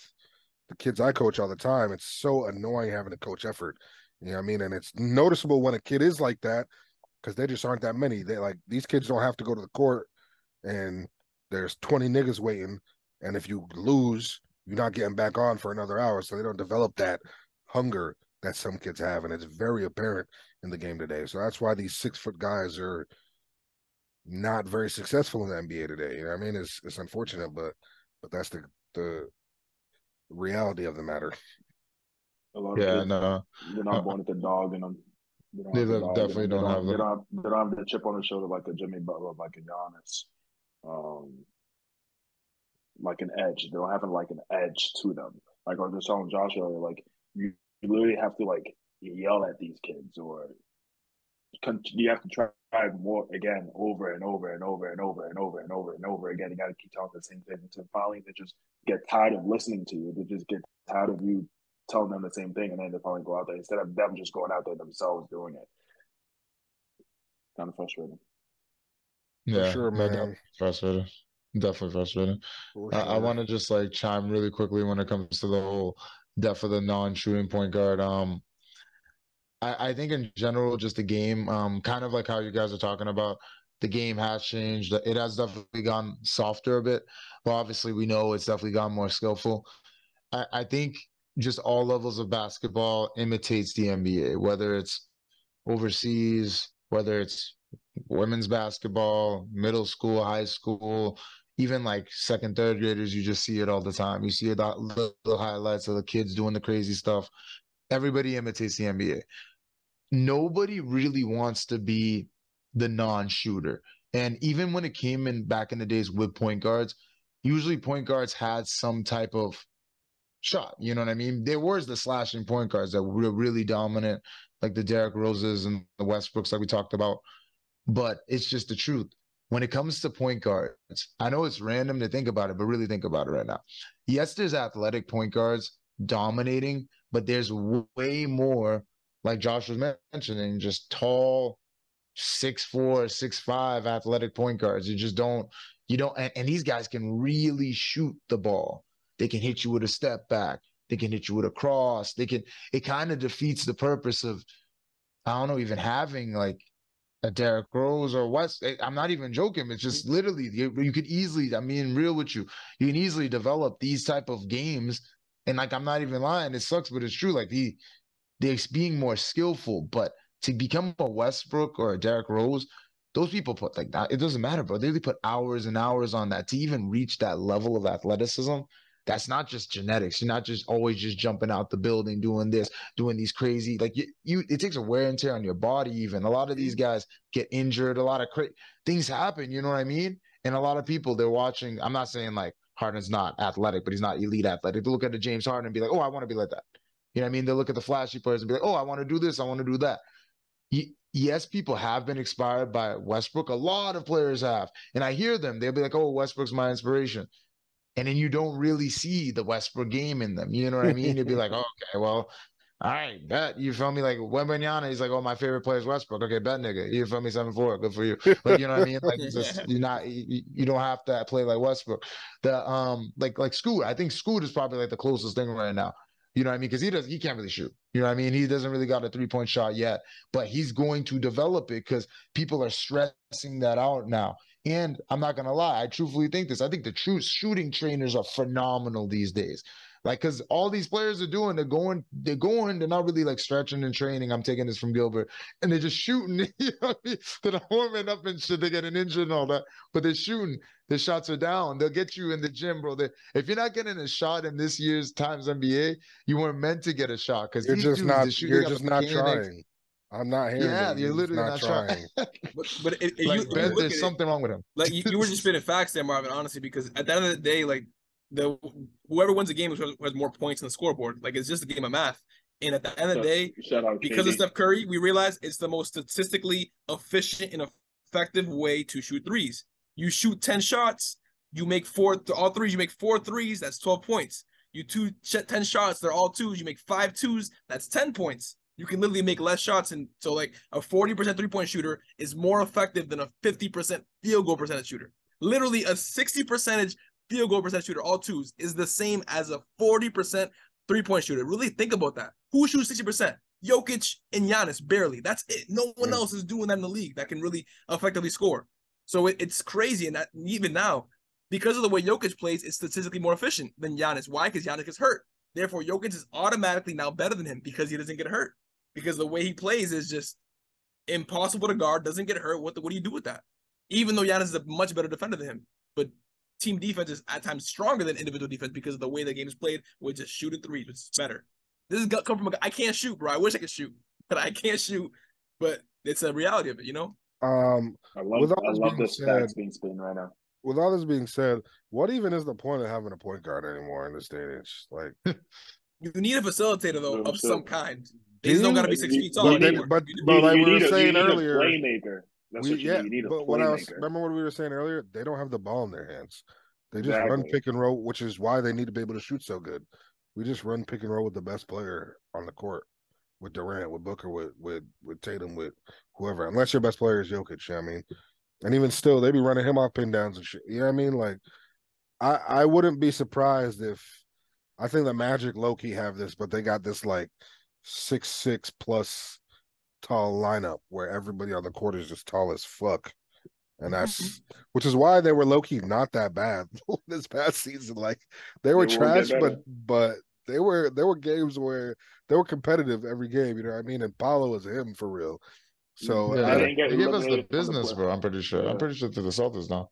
the kids I coach all the time. It's so annoying having to coach effort. You know what I mean? And it's noticeable when a kid is like that because they just aren't that many. They like these kids don't have to go to the court and there's 20 niggas waiting. And if you lose, you're not getting back on for another hour. So they don't develop that hunger that some kids have. And it's very apparent in the game today. So that's why these six foot guys are not very successful in the NBA today. You know what I mean? It's it's unfortunate, but but that's the the reality of the matter. A lot of yeah, kids, no. they're not uh, born with a dog in them. They, don't They have the de- dog in definitely. They don't have They the- don't have, they don't have the chip on the shoulder like a Jimmy Butler, like a Giannis, um, like an edge. They don't have like an edge to them. Like I was just telling Joshua, like you, you literally have to like yell at these kids or con- you have to try more again over and over and over and over and over and over and over again. You got to keep telling the same thing until finally they just get tired of listening to you. They just get tired of you telling them the same thing, and then they finally go out there instead of them just going out there themselves doing it. Kind of frustrating. Yeah, sure, no, man. definitely frustrating. Definitely frustrating. For I, I want to just like chime really quickly when it comes to the whole death of the non-shooting point guard. Um, I, I think in general, just the game, um, kind of like how you guys are talking about. the game has changed. It has definitely gone softer a bit. But obviously, we know it's definitely gone more skillful. I, I think just all levels of basketball imitates the NBA, whether it's overseas, whether it's women's basketball, middle school, high school, even like second, third graders, you just see it all the time. You see the little highlights of the kids doing the crazy stuff. Everybody imitates the NBA. Nobody really wants to be the non-shooter. And even when it came in back in the days with point guards, usually point guards had some type of shot. You know what I mean? There was the slashing point guards that were really dominant, like the Derrick Roses and the Westbrooks, like we talked about. But it's just the truth. When it comes to point guards, I know it's random to think about it, but really think about it right now. Yes, there's athletic point guards dominating, but there's way more, like Josh was mentioning, just tall, six four, six five athletic point guards. You just don't, you don't, and, and these guys can really shoot the ball. They can hit you with a step back. They can hit you with a cross. They can. It kind of defeats the purpose of, I don't know, even having like a Derrick Rose or West. Eh, I'm not even joking. It's just literally you, you could easily. I'm being real with you. You can easily develop these type of games, and like I'm not even lying. It sucks, but it's true. Like the, they're being more skillful, but to become a Westbrook or a Derrick Rose, those people put like that. It doesn't matter, bro. They really put hours and hours on that to even reach that level of athleticism. That's not just genetics. You're not just always just jumping out the building, doing this, doing these crazy. Like you, you it takes a wear and tear on your body. Even a lot of these mm-hmm. guys get injured. A lot of cra- things happen. You know what I mean? And a lot of people they're watching. I'm not saying like Harden's not athletic, but he's not elite athletic. They look at the James Harden and be like, oh, I want to be like that. You know what I mean? They look at the flashy players and be like, oh, I want to do this. I want to do that yes, people have been inspired by Westbrook. A lot of players have. And I hear them. They'll be like, oh, Westbrook's my inspiration. And then you don't really see the Westbrook game in them. You know what I mean? You'd be like, oh, okay, well, all right, bet. You feel me? Like Wembanyama, he's like, oh, my favorite player is Westbrook. Okay, bet, nigga. You feel me? Seven four, good for you. Like, you know what I mean? Like, just you're not, you, you, don't have to play like Westbrook. The um, like like Scoot. I think Scoot is probably like the closest thing right now. You know what I mean? Because he does, he can't really shoot. You know what I mean? He doesn't really got a three point shot yet, but he's going to develop it because people are stressing that out now. And I'm not gonna lie, I truthfully think this. I think the true shooting trainers are phenomenal these days. Like, cause all these players are doing, they're going, they're going, they're not really like stretching and training. I'm taking this from Gilbert, and they're just shooting. You know what I mean? They're warming up and shit. They're getting injured and all that, but they're shooting. The shots are down. They'll get you in the gym, bro. They, if you're not getting a shot in this year's Times NBA, you weren't meant to get a shot because you're just not. You're just not trying. I'm not hearing. Yeah, you're literally not, not trying. but, but it, it, like, you, ben, there's it, something wrong with him. Like you, you were just spitting facts there, Marvin. Honestly, because at the end of the day, like the whoever wins the game has more points on the scoreboard. Like it's just a game of math. And at the end of the day, because of Steph Curry, we realize it's the most statistically efficient and effective way to shoot threes. You shoot 10 shots, you make four, all threes, you make four threes, that's 12 points. You two 10 shots, they're all twos, you make five twos, that's 10 points. You can literally make less shots. And so, like, a 40% three point shooter is more effective than a 50% field goal percentage shooter. Literally, a 60 percentage field goal percentage shooter, all twos, is the same as a 40% three point shooter. Really think about that. Who shoots 60%? Jokic and Giannis, barely. That's it. No one else is doing that in the league that can really effectively score. So it, it's crazy. And that even now, because of the way Jokic plays, it's statistically more efficient than Giannis. Why? Because Giannis gets hurt. Therefore, Jokic is automatically now better than him because he doesn't get hurt. Because the way he plays is just impossible to guard, doesn't get hurt. What the, what do you do with that? Even though Giannis is a much better defender than him. But team defense is at times stronger than individual defense because of the way the game is played, with just shooting threes, which is better. This is come from a guy. I can't shoot, bro. I wish I could shoot, but I can't shoot. But it's a reality of it, you know. Um, I love, I love the stats being spin right now. With all this being said, what even is the point of having a point guard anymore in this day and age? Like, you need a facilitator though of some kind. They don't got to be six feet tall. But, anymore. but, but like we were saying earlier, playmaker. That's we, what you yeah, need. You need but what I was remember what we were saying earlier. They don't have the ball in their hands. They just exactly. run pick and roll, which is why they need to be able to shoot so good. We just run pick and roll with the best player on the court, with Durant, with Booker, with with with Tatum, with whoever. Unless your best player is Jokic, you I mean, and even still, they'd be running him off pin downs and shit. You know what I mean? Like, I I wouldn't be surprised if I think the Magic Loki have this, but they got this like six six plus tall lineup where everybody on the court is just tall as fuck and that's mm-hmm. which is why they were low key not that bad this past season. Like they were They trash, but but they were there were games where they were competitive every game. You know what I mean? And Paolo was him for real. So Yeah, I I, they, they give us the eliminated the business, bro. I'm pretty sure. Yeah. I'm pretty sure to the Celtics now.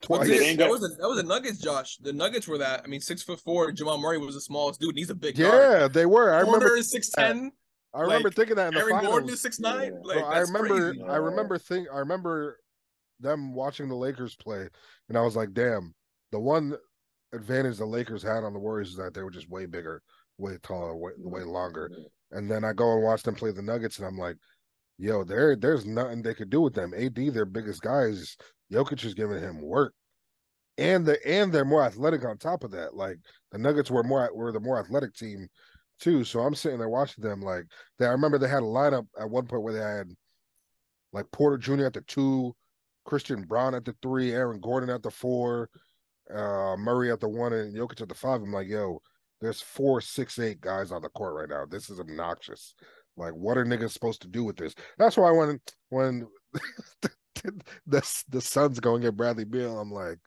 twice. That get- was a, that was the Nuggets, Josh. The Nuggets were that. I mean, six foot four. Jamal Murray was the smallest dude, and he's a big guard. Yeah, they were. I remember. Porter is six ten. I remember like, thinking that in the Aaron Gordon finals. is six nine. Yeah. Like Bro, I remember. crazy. I remember think. I remember them watching the Lakers play, and I was like, "Damn!" The one advantage the Lakers had on the Warriors is that they were just way bigger, way taller, way, way longer. And then I go and watch them play the Nuggets, and I'm like, "Yo, there, there's nothing they could do with them." AD, their biggest guy, is Jokic is giving him work, and the and they're more athletic on top of that. Like the Nuggets were more were the more athletic team too. So I'm sitting there watching them. Like they, I remember they had a lineup at one point where they had like Porter Jr. at the two, Christian Braun at the three, Aaron Gordon at the four, uh, Murray at the one, and Jokic at the five. I'm like, yo, there's four, six, eight guys on the court right now. This is obnoxious. Like, what are niggas supposed to do with this? That's why when when the the Suns going get Bradley Beal, I'm like,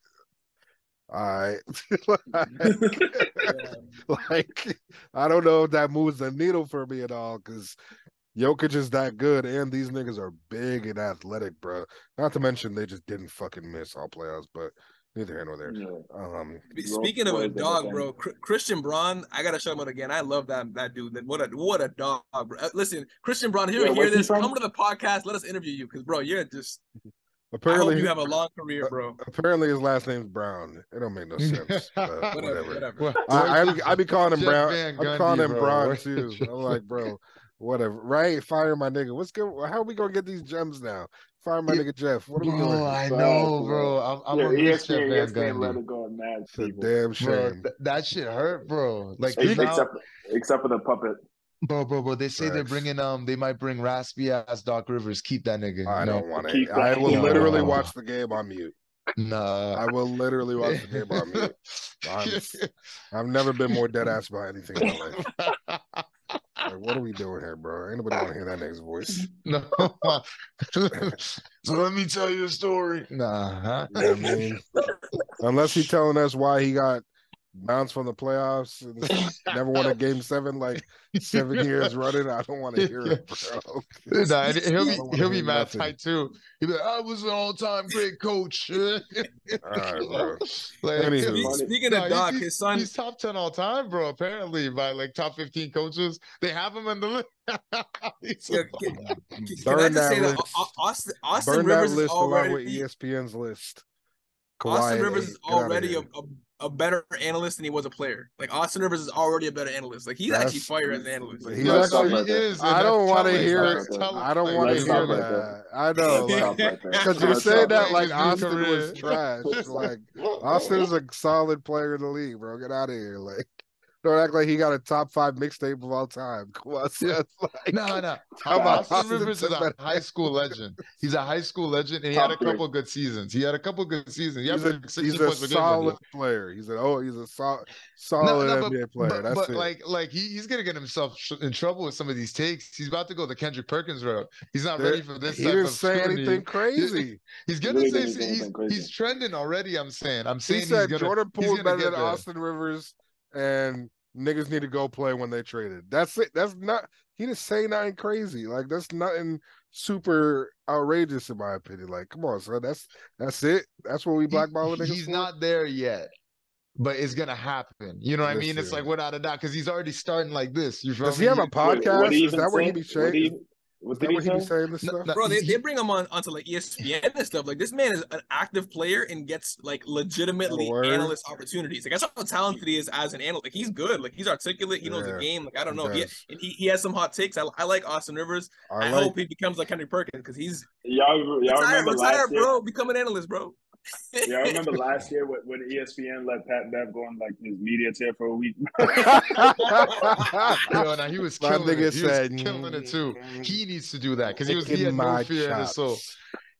all right. like, I don't know if that moves the needle for me at all because Jokic is that good, and these niggas are big and athletic, bro. Not to mention they just didn't fucking miss all playoffs, but neither here nor there. Yeah. Um, Speaking of a dog, bro, Chr- Christian Braun, I gotta shout him out again. I love that that dude. What a what a dog. Bro. Uh, Listen, Christian Braun, if you Yeah, hear where's he this, come to the podcast. Let us interview you, because bro, you're just. I apparently, hope you have a long career, bro. apparently his last name's Brown. It don't make no sense. Whatever, whatever. whatever. I, I, be, I be calling him Jeff Brown. I'm calling him bro? Brown too. I'm like, bro, whatever. Right? Fire my nigga. What's good? How are we gonna get these gems now? Fire my Yeah, nigga Jeff. What are we Bro, doing? I Facts, know, bro. bro. I'm, I'm yeah, a miss Jeff ESPN, Van ESPN let Gundy. it go and mad It's a people. damn Bro, shame. th- that shit hurt, bro. Like, 'cause Speaking- now, except except for the puppet. bro, bro, bro. They say they're bringing um, they might bring raspy ass Doc Rivers. Keep that nigga. I no, don't want Keep to. I will No. literally watch the game on mute. nah. I will literally watch the game on mute. I'm, I've never been more dead ass about anything in my life. Like, what are we doing here, bro? Ain't nobody want to hear that next voice. no. so let me tell you a story. Nah. Huh? You know I mean? Unless he's telling us why he got bounced from the playoffs and never won a game seven like seven years running, I don't want to hear it, bro. Nah, and he'll be don't he'll be mad tight too. He'll be like, I was an all time great coach. All right, bro. Like, Anywho. Speaking of he's- Doc, he's- his son. He's top ten all time, bro. Apparently, by like top fifteen coaches, they have him in the list. Yeah, a- can, can I Burn just that say list. Au- Au- Austin, Austin Burn Rivers that is list along with E ESPN's list. Austin Rivers is already a, a, a better analyst than he was a player. Like Austin Rivers is already a better analyst. Like he's That's- actually fire as an analyst. He's That's actually- he is. I don't want to hear That's it. telling. I don't want to Let's hear stop right that. I know. Let's Like, stop right there. because you're saying that like Austin was trash. Like Austin is a solid player in the league, bro. Get out of here. Like, don't act like he got a top five mixtape of all time. Come on, son. Like, No, no. How about Austin Austin Rivers is a Timbers? high school legend. He's a high school legend, and he Top had a three. couple good seasons. He had a couple good seasons. He he's a, he's a points per game one year. solid player. He's an oh, he's a sol- solid No, no, NBA player. But, That's but it. like, like he, he's gonna get himself tr- in trouble with some of these takes. He's about to go the Kendrick Perkins route. He's not There- ready for this he didn't say scrutiny. anything crazy. He's gonna Really say didn't he's, anything crazy. he's trending already. I'm saying. I'm He saying said he's gonna. Jordan he's Poole's gonna better than there. Austin Rivers, and niggas need to go play when they traded. That's it. That's not. He didn't say nothing crazy. Like that's nothing super outrageous in my opinion. Like, come on, son. That's that's it. That's what we He- blackballing niggas he's for? not there yet. But it's gonna happen. You know what I mean? It's like without a doubt, because he's already starting like this. You feel Does me? he have a podcast? what did he Is that where he say? be What did he- What that did where he he say? saying this No, stuff? Bro, they, they bring him on onto like ESPN and stuff. Like this man is an active player and gets like legitimately word. analyst opportunities. Like that's how talented he is as an analyst. Like he's good. Like he's articulate. He knows Yeah, the game. Like I don't know. He, does. and he, he has some hot takes. I, I like Austin Rivers. I, I like. hope he becomes like Henry Perkins because he's Y'all, y'all retire, remember retire, last year? bro. Become an analyst, bro. Y'all remember last year when, when ESPN let Pat Bev go on like his media tear for a week? Yo, now he was killing it. He was said, killing it too. "Mm, He needs to do that because he was he had no my fear in his soul.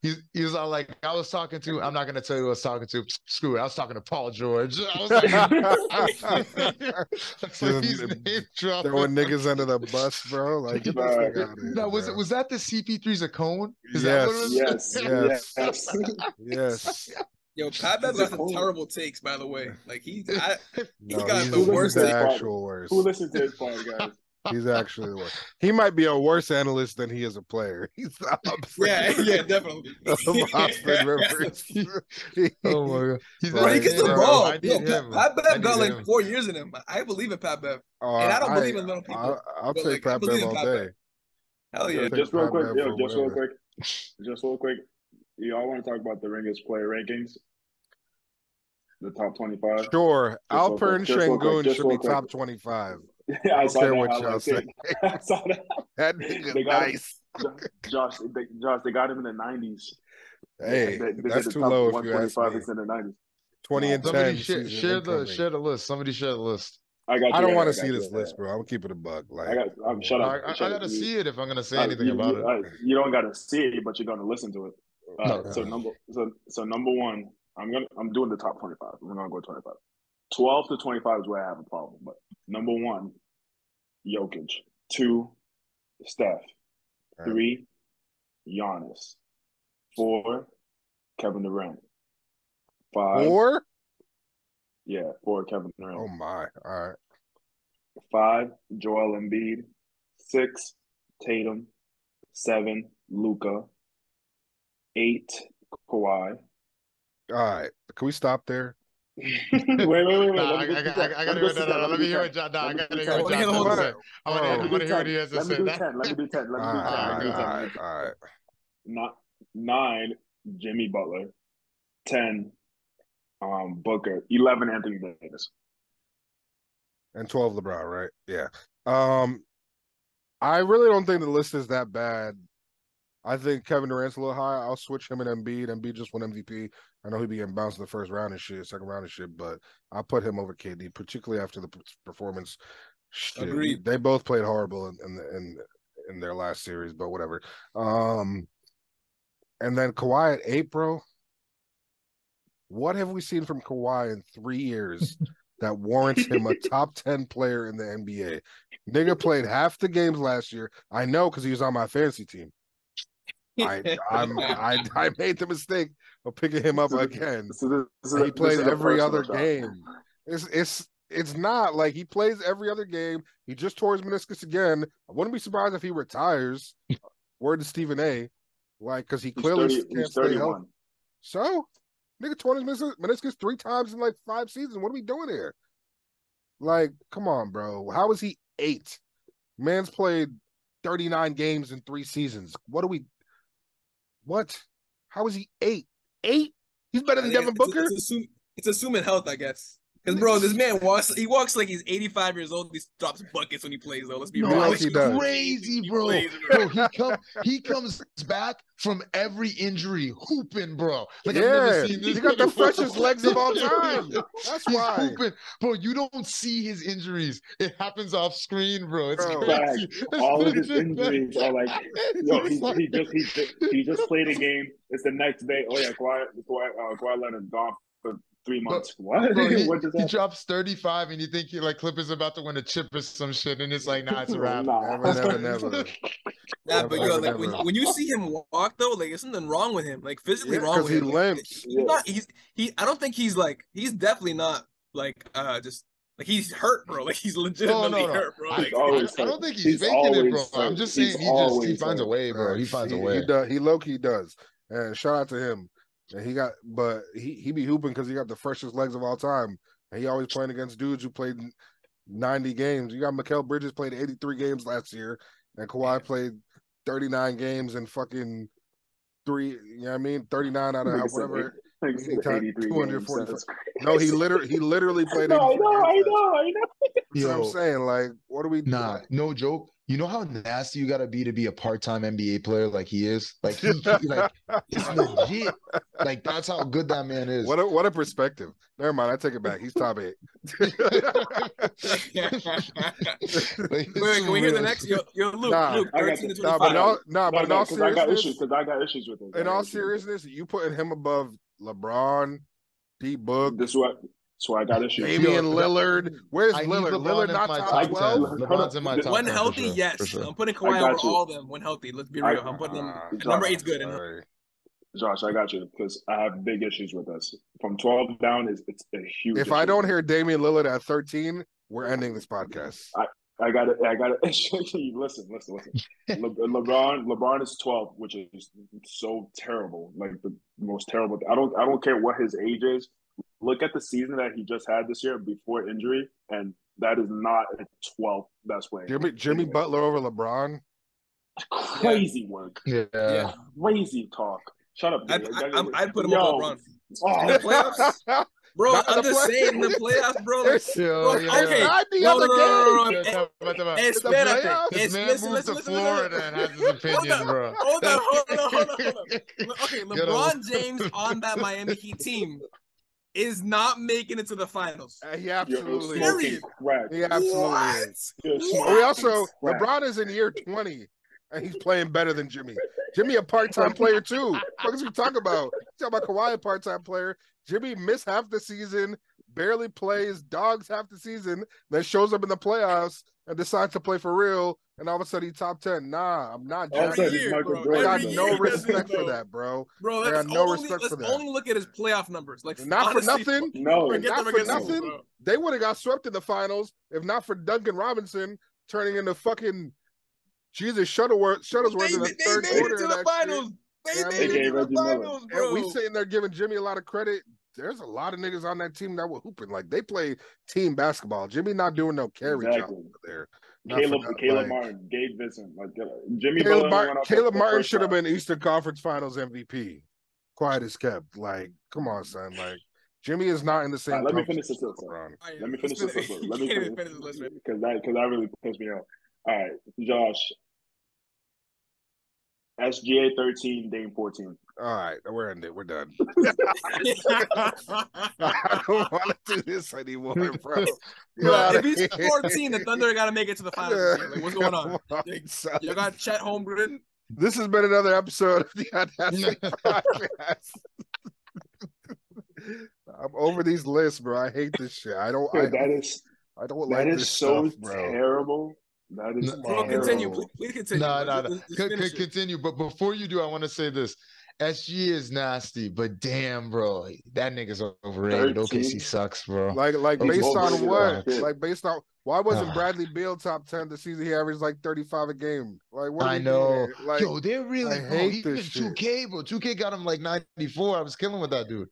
Chops." He He's he was all like, I was talking to. I'm not gonna tell you who I was talking to. Screw it. I was talking to Paul George. I was like, It's like he's Throwing- name dropping. Throwing niggas under the bus, bro. Like get this Nah. nigga here. No, was bro. it was that the CP3's a cone? Is that what it was? Yes, Yes. yes. Yes. Yo, Pat Bev got some terrible takes, by the way. Like he, I, No, got he's, the he's worst the take. actual worst. Who listens to his podcast? He's actually the worst. He might be a worse analyst than he is a player. He's the opposite yeah, yeah, definitely. of Austin Rivers. Oh my god. He's Bro, Bro, he Right, gets the ball. I Yo, Pat. Pat Bev got like him. four years in him. I believe in Pat Bev. Uh, And I don't believe in little people, I'll, I'll but, take like, Pat Bev all Pat day. Bev. Hell Yo, yeah. just real quick, yo, for just real quick, just real quick. Y'all want to talk about the Ringers player rankings? The top twenty-five. Sure, real quick, Alpern just real quick, Shangun should be quick. top twenty-five. Yeah, I don't saw care that what y'all highlight say. I saw that. That nigga They got him. nice. Josh, they, Josh, they got him in the nineties. Hey, they, they that's the too low if you ask 125 me. In the nineties. Twenty and ten. Somebody share, share the incoming. share the list. Somebody share the list. I got. You, I don't want to see got this you, list, bro. I'm gonna keep it a bug. Like, I got. I'm shut I, up. I, I shut gotta see it if I'm gonna say Uh, anything you, about you, it. uh, you don't got to see it, but you're gonna listen to it. Uh, No. So number so so number one, I'm gonna I'm doing the top 25. We're gonna go 25. 12 to 25 is where I have a problem. But number one, Jokic. Two, Steph. Right. Three, Giannis. Four, Kevin Durant. Five, four. yeah, four, Kevin Durant. Oh my! All right. Five, Joel Embiid. Six, Tatum. Seven, Luka. Eight, Kawhi. All right. Can we stop there? Wait, wait, wait, wait. Nah, Let I, me I, I, I gotta me hear do no, no, Let let me me hear 10. what John. Nah, I gotta do hear 10. what Let me John hear the has to say. I wanna, Oh. I wanna hear what he has to Let me say. do 10. Let me do 10. Let me do 10. right. Let me do All 10. right. All right. Not nine, Jimmy Butler. Ten, um, Booker. Eleven, Anthony Davis. And twelve LeBron, right? Yeah. Um, I really don't think the list is that bad. I think Kevin Durant's a little high. I'll switch him and Embiid. Embiid just won MVP. I know he'd be getting bounced in the first round and shit, second round and shit, but I'll put him over KD, particularly after the performance. Shit, Agreed. They both played horrible in in, in in their last series, but whatever. Um, and then Kawhi at bro. What have we seen from Kawhi in three years that warrants him a top 10 player in the NBA? Nigga played half the games last year. I know because he was on my fantasy team. I I'm, I I made the mistake of picking him up again. This is this is he plays every other shot. game. It's it's it's not like he plays every other game. He just tore his meniscus again. I wouldn't be surprised if he retires. Word to Stephen A. Like because he He's, clearly 30, can't stay healthy. So, nigga tore his meniscus, meniscus three times in like five seasons. What are we doing here? Like, come on, bro. How is he eight? Man's played 39 games in three seasons. What are we what? How is he eight? Eight? He's better than Devin it's, Booker? It's, assume, it's assuming health, I guess. Because bro, this man walks. He walks like he's 85 years old. He drops buckets when he plays. Though, let's be No, real. Yes, it's he does. crazy, He bro. plays, Bro, he come he comes back from every injury hooping, bro. Like I've never seen this. he got the freshest legs of all time. That's He's why. hooping. Bro, you don't see his injuries. It happens off screen, bro. It's Bro. crazy. All of his injuries are like, yo, he, he just he, just- he just played a game. It's the next day. Oh yeah, Kawhi Kawhi, uh, Kawhi Leonard gone for three months. what? Bro, he, what just he drops 35 and you think he like Clippers about to win a chip or some shit and it's like nah it's a wrap. Nah. Never, never, never. Nah, but Never, yo, like when, never. when you see him walk though, like there's something wrong with him, like physically Yeah, wrong 'cause with he him. Like, limps. he's Yeah. not. He's he. I don't think he's like. He's definitely not like uh just like he's hurt, bro. Like he's legitimately no, no. hurt, bro. I, Like, He's always I- I don't think he's, He's faking it, bro. always I'm hurt. just He's saying he just he always finds a way, bro. He Facts. finds a he, way. He, does, he low key does. And shout out to him. And he got, but he he be hooping because he got the freshest legs of all time. And he always playing against dudes who played 90 games. You got Mikal Bridges played 83 games last year, and Kawhi played 39 games and fucking three. You know what I mean? 39 out of Nigga said whatever. eight- nigga said anytime 83 games. No, he literally he literally played. No, I 83 know, I know, I know. year. That's what I'm saying. Like, what are we? Nah, no joke. You know how nasty you gotta be to be a part-time NBA player like he is? Like he, he like it's legit. Like that's how good that man is. What a what a perspective. Never mind, I take it back. He's top eight. Like, Wait, wait, can we hear the next? Yo, yo Luke, Nah. Luke, I got 13 to you. nah, but in all, nah, but No, in no, all because I got issues. seriousness, Because I got issues with it. In all issues seriousness, you putting him above LeBron, Pete Book, This is what. So I got issues. Damian Lillard. Where's I need Lillard? LeBron Lillard in not my top top 12? 10. LeBron's in my top when 10 for healthy, sure, yes. for sure. I'm putting I Kawhi got over you. all of them when healthy. Let's be real. I'm putting him. Ah, number Josh, eight's good. And sorry. Josh, I got you because I have big issues with this. From 12 down is it's a huge. If I don't hear Damian Lillard at 13, we're ending this podcast. I got it. I got it. listen, listen, listen. Le- LeBron, LeBron is 12, which is so terrible, like the most terrible. I don't, I don't care what his age is. Look at the season that he just had this year before injury, and that is not a 12 best way. Jimmy Jimmy Butler over LeBron. Crazy work, Yeah. Yeah. crazy talk. Shut up. I'd, dude. I, I'm- I'd put him Yo. over LeBron. Oh. In Oh, the playoffs, bro. Not I'm just play- saying in the playoffs, bro. Like, There's- Bro, yeah. okay. Not the No, other no, no, no, game. no, espérate. This man listen, moved listen, to listen, Florida and has his opinion, Hold bro. Hold on, hold on, hold on, hold on. Okay, LeBron. James on that Miami Heat team is not making it to the finals. Uh, He absolutely smoking is. Period. crack. He absolutely What? is. You're We also crack. LeBron is in year 20 and he's playing better than Jimmy. Jimmy a part-time player too. What is we talking about? Talk about Kawhi a part-time player. Jimmy missed half the season, barely plays, dogs half the season, then shows up in the playoffs and decides to play for real. And all of a sudden he's top 10. Nah, I'm not All of a jacking sudden, Every year, Michael bro. Jordan. I got Every no year he does this, respect for that, bro. Bro, I got no only, respect let's for that. only look at his playoff numbers. Like Not for nothing. No, Not for nothing. Bulls. They would have got swept in the finals if not for Duncan Robinson turning into fucking Jesus Shuttleworth, Shuttlesworth They, in the they third made quarter it to the that finals. They Yeah, made it to the finals, bro. And we sitting there giving Jimmy a lot of credit. There's a lot of niggas on that team that were hooping. Like they play team basketball. Jimmy not doing no carry job Exactly. over there. Not Caleb, nothing, Caleb like- Martin, Gabe Vincent, like uh, Jimmy Caleb, Butler Mar- Caleb Martin should have been Eastern Conference Finals MVP. Quiet as kept. Like, come on, son. Like, Jimmy is not in the same. right, let me finish this as up. LeBron. Let me finish this. finish- up. Let you me can't finish even finish this list, man. because that because that really pissed me off. All right, Josh. SGA thirteen, Dame fourteen. All right, we're ending. We're done. I don't want to do this anymore, bro. Bro, Get if he's 14, the Thunder got to make it to the finals. this. Like, what's going on? Come son. You got Chet Holmgren. This has been another episode of the Audacity Podcast. I'm over these lists, bro. I hate this shit. I don't. I, that is I don't that like is this so stuff, bro. terrible. That is Come Bro, continue. Please, please continue. No, no, no. let's- let's Con- finish con- it. Continue, but before you do, I want to say this: SG is nasty, but damn, bro, that nigga's overrated. 13. OKC sucks, bro. Like, like He's based on what? Like based on why wasn't Ah. Bradley Beal top ten the season? He averaged like 35 a game. Like, what? I know. Like, Yo, they're really I hate even this 2K, bro. 2K got him like 94. I was killing with that dude.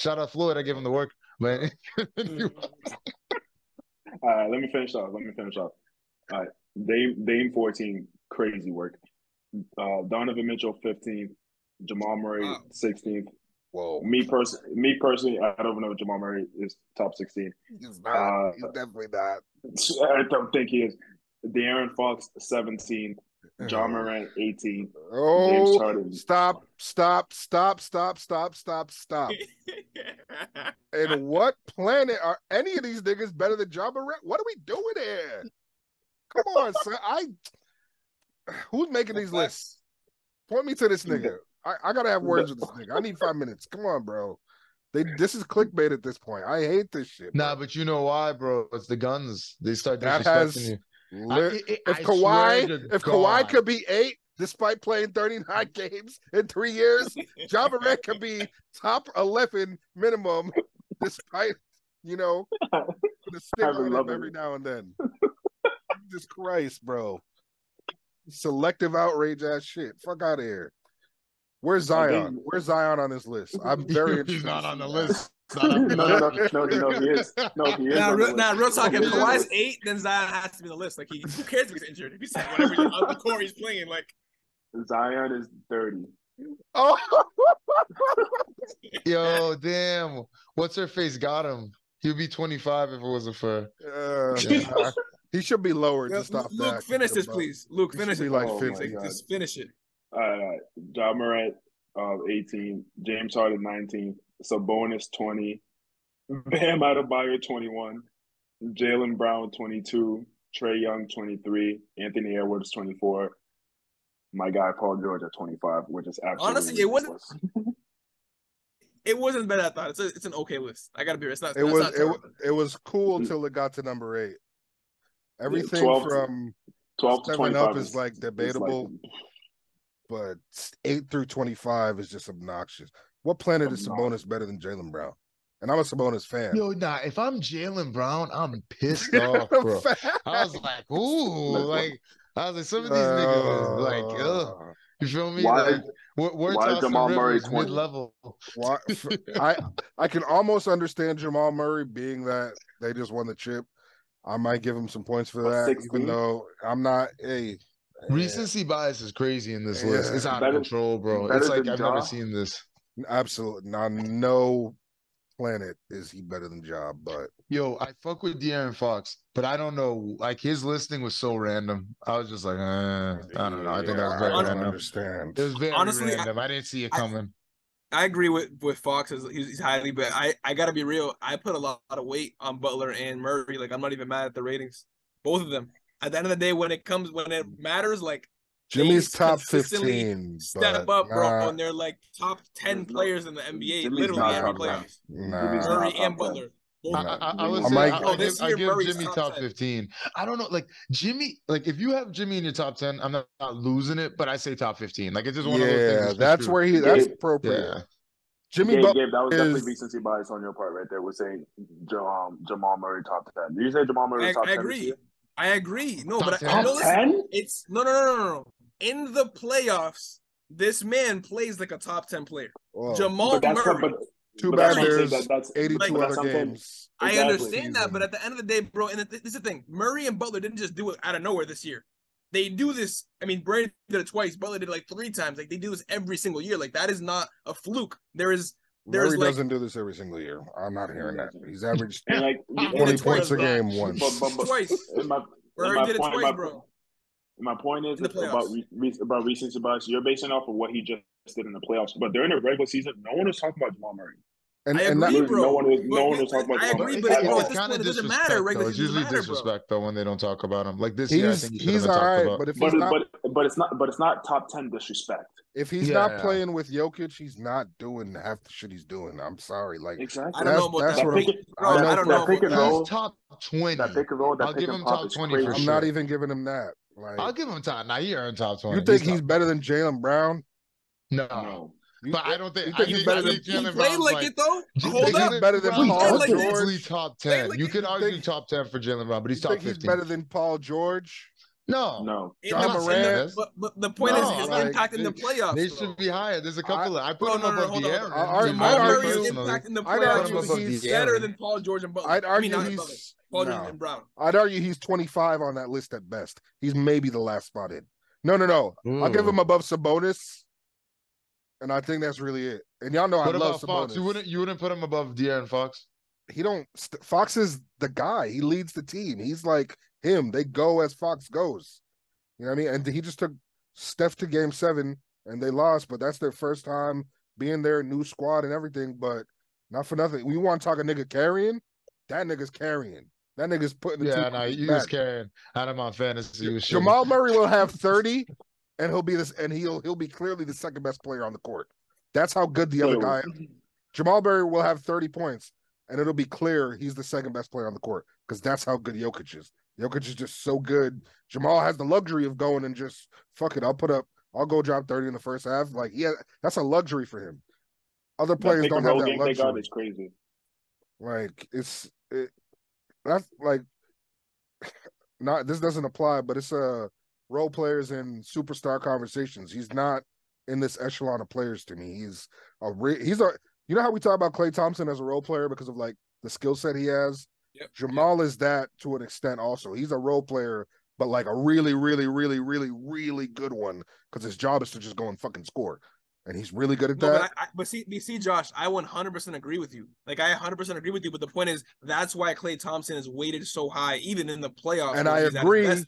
Shout out Floyd. I gave him the work. But All right, let me finish off. Let me finish off. All right, Dame Dame fourteen, crazy work. Uh, Donovan Mitchell fifteen, Jamal Murray Wow. sixteenth. whoa, Me person, me personally, I don't know if Jamal Murray is top sixteen. he's not. Uh, he's definitely not. I don't think he is. De'Aaron Fox seventeen, Ja Morant eighteen. James Oh, Harden. stop, stop, stop, stop, stop, stop, stop. And what planet are any of these niggas better than Ja Morant? What are we doing here? Come on, son. I who's making these lists? Point me to this nigga. I, I gotta have words with this nigga. I need five minutes. Come on, bro. They this is clickbait at this point. I hate this shit. nah, but you know why, bro? It's the guns. They start That disrespecting has- you. Li- I- I- if I Kawhi, swear to if Kawhi could be eight despite playing 39 games in three years, Ja Morant could be top 11 minimum despite, you know, the stick I've on him every it. now and then. Jesus Christ, bro. Selective outrage ass shit. Fuck out of here. Where's I think- Zion? Where's Zion on this list? I'm very interested. He's not on the list. Not on the No, no, no, no, no, he is. No, he is. Nah, real, list. nah, real talk. If He is on the Kawhi's eight, then Zion has to be the list. Like, he, who cares if he's injured? If he's whatever on the court he's playing, like, Zion is thirty. Oh, Yo, damn. What's her face got him? He'd be 25 if it wasn't for Uh, Yeah. He should be lower Yeah, just off Luke, that. finish this, But please. Luke, He finish it. like Oh my 50. God. Just finish it. All right, all right. Ja Morant, uh, 18. James Harden, 19. Sabonis, 20. Bam Adebayo, 21. Jaylen Brown, 22. Trae Young, 23. Anthony Edwards, 24. My guy Paul George at 25, which is absolutely Honestly, it wasn't- It wasn't bad. I thought it's a, it's an okay list. I gotta be. It's not. It it's was not it, terrible. it was cool Mm. till it got to number eight. Everything 12 from 12 to 25 up is like is debatable, but eight through twenty-five is just obnoxious. What planet is Sabonis better than Jaylen Brown? And I'm a Sabonis fan. Yo, nah. If I'm Jaylen Brown, I'm pissed off, bro. I was like, ooh, like I was like, some of these niggas, like, ugh. Uh, You feel me? Why- like, we're, we're why is Jamal Murray mid level. Why, f- I I can almost understand Jamal Murray being that they just won the chip. I might give him some points for that, 16? even though I'm not. Hey, Recency bias is crazy in this Yeah. list. It's out Better- of control, bro. It's like I've never seen this. absolutely on no planet is he better than Job. But Yo, I fuck with De'Aaron Fox, but I don't know. Like his listing was so random. I was just like, uh, I don't know. I think that was Yeah, very I don't random. understand. It was very Honestly, I- random. I, didn't see it I- coming. I agree with with Fox. He's, he's highly, but I I gotta be real. I put a lot, of weight on Butler and Murray. Like I'm not even mad at the ratings, both of them. At the end of the day, when it comes when it matters, like Jimmy's top consistently fifteen. step but up, bro, nah, and they're like top ten players in the NBA, Jimmy's literally every top playoffs. nah. Murray top and 10. Butler. Both I, of them. I, I would say might- I, Oh, this give, I year give Jimmy top top 15. I don't know, like Jimmy, like if you have Jimmy in your top 10, I'm not, not losing it, but I say top 15. Like it's just one of those things. Yeah, that's that's true. where he. That's Yeah. appropriate. Yeah. Jimmy Gabe, Butler. Gabe, that was definitely is- recency bias on your part right there. Was saying um, Jamal Murray top ten. Did you say Jamal Murray I, was top I ten? agree. I agree. No, Top but 10? I, no, Top listen, it's no, no, no, no, no, no. In the playoffs, this man plays like a top ten player. Whoa, Jamal But Murray. not, but, Too but bad that's what there's that- that's- 82 but other that's what I'm games. I understand that, but at the end of the day, bro, and this is the thing: Murray and Butler didn't just do it out of nowhere this year. They do this. I mean, Brady did it twice. Butler did it like three times. Like they do this every single year. Like that is not a fluke. There is There's, Murray like- doesn't do this every single year. I'm not hearing that. He's averaged And like 20 it points a twice, bro. game once. But, but, but, Twice. and my, Murray my did it point, twice, my, bro. My point is about playoffs. re, re, about recency bias. You're basing off of what he just did in the playoffs, but during the regular season, no one was talking about Jamal Murray. And, I and agree, that, bro. no one was- no one was talking about I agree, but bro, at this kind point, of it doesn't disrespect, matter. though. It's usually doesn't matter, bro. disrespect though when they don't talk about him. Like this year, I think he's have been all about. but if But he's not but but it's not but it's not top ten disrespect. if he's Yeah. not playing with Jokic, he's not doing half the shit he's doing. I'm sorry. Like Exactly. I don't know about that's that. what That I'm- pick, Bro, I know I don't know pick about and roll, He's top twenty. that pick and roll, that I'll pick give him top 20 crazy. for I'm not even giving him that. Like I'll give him top. Now he earned top twenty. you think top- he's better than Jaylen Brown? no? No. You But thi- I don't think. you I think he's think, better I than think He Jalen played Brown's like like, it though. Hold up. he's better than Brown's Paul like George? top ten. like you could argue think- top ten for Jaylen Brown, but he's top think he's fifteen. better than Paul George? No, No. John the- in the- Morant? but, but the point No, is his like, impact in the playoffs. They should be higher. There's a couple. of, I put oh, him no, no, no, above hold on, hold De'Aaron. on. I- Jamal I'd Murray's argue- impact in the playoffs he's- better than Paul George and Butler. I'd I mean, argue not he's Paul no. George and Brown. I'd argue he's 25 on that list at best. He's maybe the last spot in. No, no, no. I'll give him above Sabonis, and I think that's really it. And y'all know What I love about Fox? Sabonis. You wouldn't. You wouldn't put him above De'Aaron Fox. He don't. Fox is the guy. He leads the team. He's like him. They go as Fox goes. You know what I mean? And he just took Steph to Game Seven, and they lost. But that's their first time being their new squad and everything. But not for nothing. We want to talk a nigga carrying. That nigga's carrying. That nigga's putting the Yeah, no, he was carrying out of my fantasy. Jamal Murray will have 30 and he'll be this and he'll he'll be clearly the second best player on the court. That's how good the other guy Jamal Murray will have 30 points and it'll be clear he's the second best player on the court because that's how good Jokic is. Jokic is just so good. Jamal has the luxury of going and just fuck it. I'll put up I'll go drop 30 in the first half. Like, yeah, that's a luxury for him. Other players don't have that luxury. is crazy. Like it's it, that's like not this doesn't apply, but it's uh role players in superstar conversations. He's not in this echelon of players to me. He's a re- he's a you know how we talk about Klay Thompson as a role player because of like the skill set he has. Yep. Jamal is that to an extent also. He's a role player, but like a really, really, really, really, really good one because his job is to just go and fucking score. And he's really good at No, that. but, I, I, but see, but see, Josh, I 100% agree with you. Like, I 100% agree with you. But the point is, that's why Klay Thompson is weighted so high, even in the playoffs. And I he's at his agree.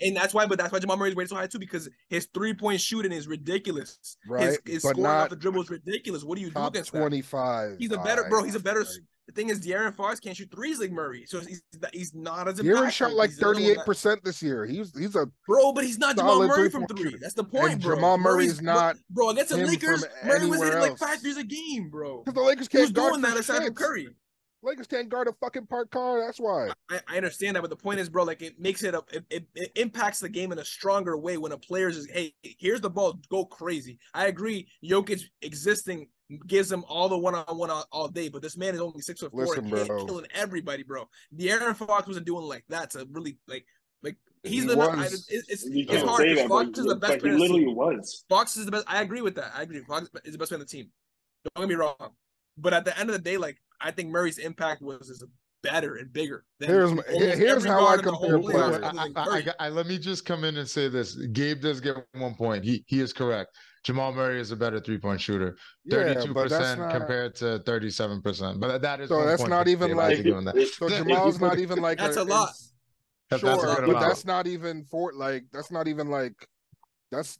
And that's why, but that's why Jamal Murray is weighted so high too, because his three point shooting is ridiculous. Right, His, his scoring off the dribble is ridiculous. What do you do Top against that? twenty five. He's a better bro. He's a better. The thing is, De'Aaron Fox can't shoot threes like Murray, so he's he's not as De'Aaron shot like He's another one thirty eight percent this year. He's he's a Bro, but he's not Jamal Murray from three. That's the point, And bro. Jamal Murray Murray's- is not bro. Against the Lakers, Murray was hitting like five threes a game, bro. because the Lakers can't guard doing that aside from. Curry. Lakers can't guard a fucking park car. That's why. I, I understand that, but the point is, bro, like it makes it a it, it, it impacts the game in a stronger way when a player's is hey, here's the ball, go crazy. I agree, Jokic existing gives him all the one on one all day, but this man is only six foot four Listen, and bro. killing everybody, bro. De'Aaron Fox wasn't doing like that to really like like he's He the was. I, it's, it's, You it's hard say that, Fox is the best but player he in the team. literally was. Fox is the best. I agree with that. I agree. Fox is the best player on the team. Don't get me wrong. But at the end of the day, like I think Murray's impact was is better and bigger. Than Here's my- here's how I guard in compare players. I, I, I, I- let me just come in and say this. Gabe does get one point. He he is correct. Jamal Murray is a better three point shooter. Thirty two percent compared to thirty-seven percent. But that is So that's not even Gabe. I have like- to that. So Jamal's not even like That's a it's- lot. That- Sure, that's a good but that's not even for like that's not even like that's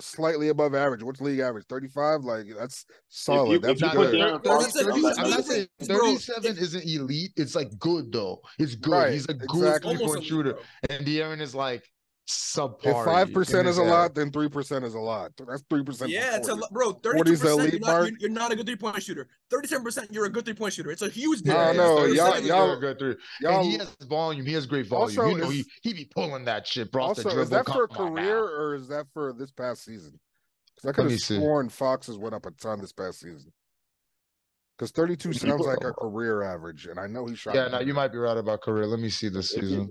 slightly above average. What's league average? Thirty five. Like that's solid. you- that's Not good. De'Aaron Thirty- Fox thirty- on that I'm not saying 37 isn't elite. It's like good though. It's good. Right, He's a good exactly. three point shooter. bro. And De'Aaron is like subpar. If five percent is a area. lot, then three percent is a lot. That's three percent. Yeah, it's a lot, bro. 40's Thirty-two the percent. elite You're not, you're, you're not a good three-point shooter. Thirty-seven percent. You're a good three-point shooter. It's a huge difference. don't know, Thirty y'all- y'all- they're good three. Y'all, and he has volume. He has great volume. Also, you know, is- he, he be pulling that shit, bro. off also, is that for Come on now. career or is that for this past season? 'Cause I could me have see. sworn Foxes went up a ton this past season. Because thirty two sounds like a career average, and I know he shot. Yeah, now you might be right about career. Let me see this season.